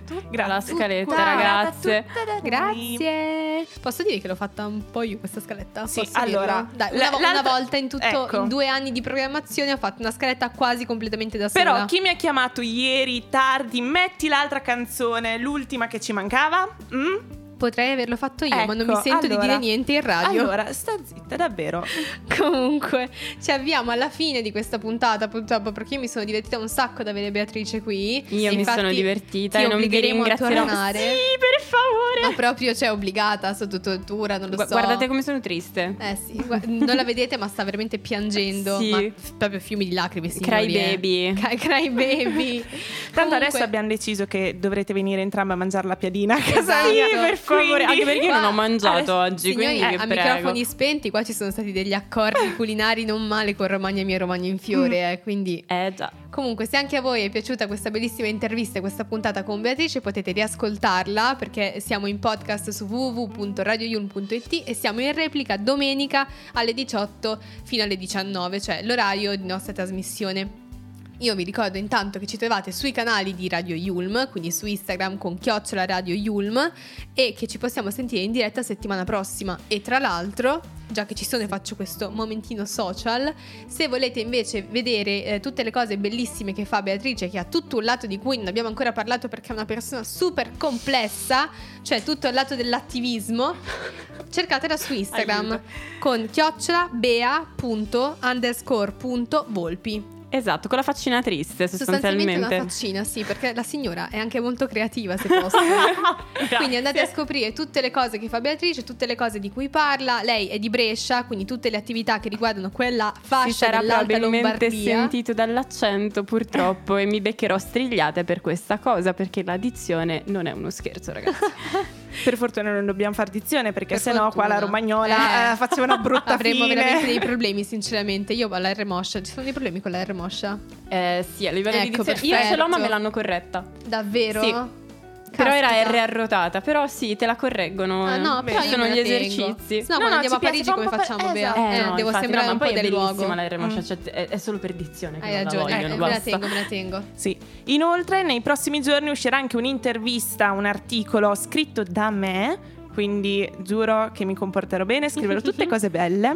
Tutta la scaletta, Tutta, ragazze. tutta Grazie. Posso dire che l'ho fatta un po' io questa scaletta? Sì, Posso allora? Dai, una, una volta in tutto ecco. in due anni di programmazione ho fatto una scaletta quasi completamente da sola. Però chi mi ha chiamato ieri tardi, metti l'altra canzone, l'ultima che ci mancava? Mm? Potrei averlo fatto io, ma non Ecco, mi sento di allora- dire niente in radio. Allora, sta zitta, davvero. Comunque, ci avviamo alla fine di questa puntata, purtroppo, perché io mi sono divertita un sacco ad avere Beatrice qui. Io mi sono divertita ti e non a ringrazierò. tornare. Sì, per favore. Ma proprio, cioè, obbligata sotto tortura, non lo Gu- so. Guardate come sono triste. Eh sì, gua- non la vedete, ma sta veramente piangendo. Sì. Ma f- proprio fiumi di lacrime, signori. Cry eh. baby. Cry, cry baby. Tanto Comunque- adesso abbiamo deciso che dovrete venire entrambe a mangiare la piadina a casa Esatto. mia. Sì, per favore, favore. anche perché io non ho mangiato Adesso, oggi, signori, quindi eh, a prego. microfoni spenti, qua ci sono stati degli accordi culinari non male con Romagna Mia Romagna in fiore, eh, quindi Eh già. Comunque, se anche a voi è piaciuta questa bellissima intervista e questa puntata con Beatrice, potete riascoltarla perché siamo in podcast su www.radioyulm.it e siamo in replica domenica alle 18 fino alle 19, cioè l'orario di nostra trasmissione. Io vi ricordo intanto che ci trovate sui canali di Radio Yulm, quindi su Instagram con chiocciola Radio Yulm e che ci possiamo sentire in diretta settimana prossima. E tra l'altro, già che ci sono e faccio questo momentino social, se volete invece vedere eh, tutte le cose bellissime che fa Beatrice, che ha tutto un lato di cui non abbiamo ancora parlato perché è una persona super complessa, cioè tutto il lato dell'attivismo, cercatela su Instagram Aiuto. con chiocciola bea.underscore.volpi. Esatto, con la faccina triste Sostanzialmente sostanzialmente. una faccina, sì, perché la signora è anche molto creativa, se posso. quindi andate a scoprire tutte le cose che fa Beatrice, tutte le cose di cui parla. Lei è di Brescia, quindi tutte le attività che riguardano quella Si fascia sarà dell'Alta probabilmente Lombardia. sentito dall'accento purtroppo e mi beccherò strigliate per questa cosa perché la dizione non è uno scherzo ragazzi. Per fortuna non dobbiamo far dizione perché Per sennò qua la fortuna. romagnola Eh. eh, faceva una brutta Avremmo fine. veramente dei problemi, sinceramente. Io ho la R moscia. Ci sono dei problemi con la R moscia? Eh, sì, a livello Ecco, di dizione. Io ce l'ho ma perfetto. me l'hanno corretta. Davvero? Sì. Però era. R arrotata, però sì, te la correggono. Ah, no, però io sono gli esercizi. Se no, quando andiamo a Parigi come facciamo, esatto. Eh, no, devo infatti, sembrare no, un ma po' poi del luogo. la R Mm. cioè, è, è solo per dizione Hai non la ragione, vogliono, eh, me la tengo, me la tengo. Sì. Inoltre, nei prossimi giorni uscirà anche un'intervista, un articolo scritto da me. Quindi giuro che mi comporterò bene, scriverò tutte cose belle.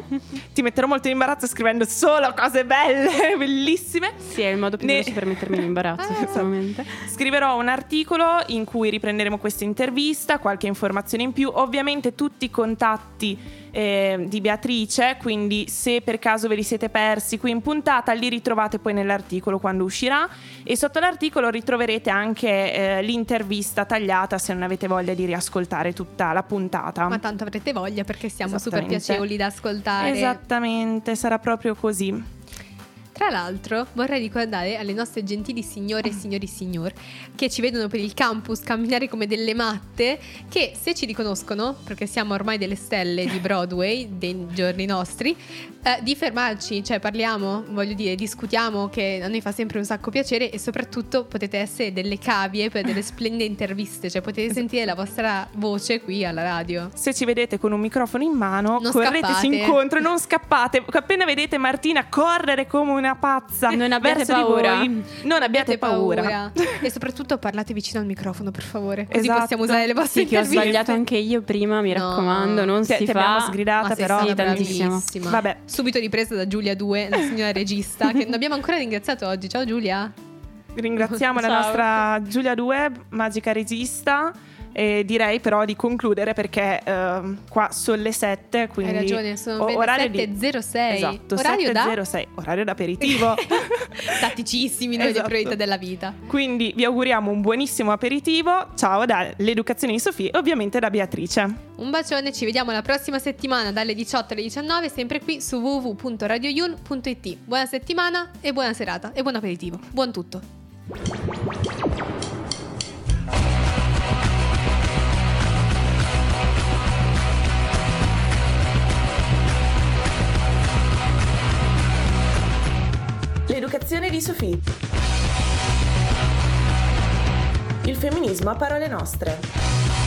Ti metterò molto in imbarazzo scrivendo solo cose belle, bellissime. Sì, è il modo più Ne- veloce per mettermi in imbarazzo questo momento. Scriverò un articolo in cui riprenderemo questa intervista, qualche informazione in più, ovviamente tutti i contatti eh, di Beatrice, quindi se per caso ve li siete persi qui in puntata li ritrovate poi nell'articolo quando uscirà e sotto l'articolo ritroverete anche eh, l'intervista tagliata se non avete voglia di riascoltare tutta la puntata. Ma tanto avrete voglia perché siamo super piacevoli da ascoltare. Esattamente, sarà proprio così. Tra l'altro, vorrei ricordare alle nostre gentili signore e signori signor che ci vedono per il campus camminare come delle matte, che se ci riconoscono, perché siamo ormai delle stelle di Broadway dei giorni nostri, eh, di fermarci, cioè parliamo, voglio dire, discutiamo che a noi fa sempre un sacco piacere e soprattutto potete essere delle cavie per delle splendide interviste, cioè potete sentire la vostra voce qui alla radio. Se ci vedete con un microfono in mano, Non correteci scappate. incontro, non scappate. Appena vedete Martina correre come una pazza, Non abbiate paura. non abbiate paura. e soprattutto parlate vicino al microfono, per favore, così Esatto. possiamo usare le vostre Sì, che ho sbagliato anche io prima, mi No. raccomando, non Ti- si ti fa. abbiamo sgridata, Ma però. stata tantissimo. Vabbè. Subito ripresa da Giulia 2, la signora regista, che non abbiamo ancora ringraziato oggi. Ciao Giulia. Ringraziamo la nostra Giulia Due, magica regista. E direi però di concludere perché ehm, qua sono le 7, quindi Hai ragione, sono o- ben orario di- 7.06. Esatto, Orario da 7.06, orario d'aperitivo. staticissimi noi Esatto. le priorità della vita. quindi vi auguriamo un buonissimo aperitivo. Ciao dall'educazione di Sofì e ovviamente da Beatrice. Un bacione, ci vediamo la prossima settimana dalle 18 alle 19, sempre qui su www.radioyun.it. Buona settimana e buona serata e buon aperitivo. Buon tutto. L'educazione di Sofì. Il femminismo a parole nostre.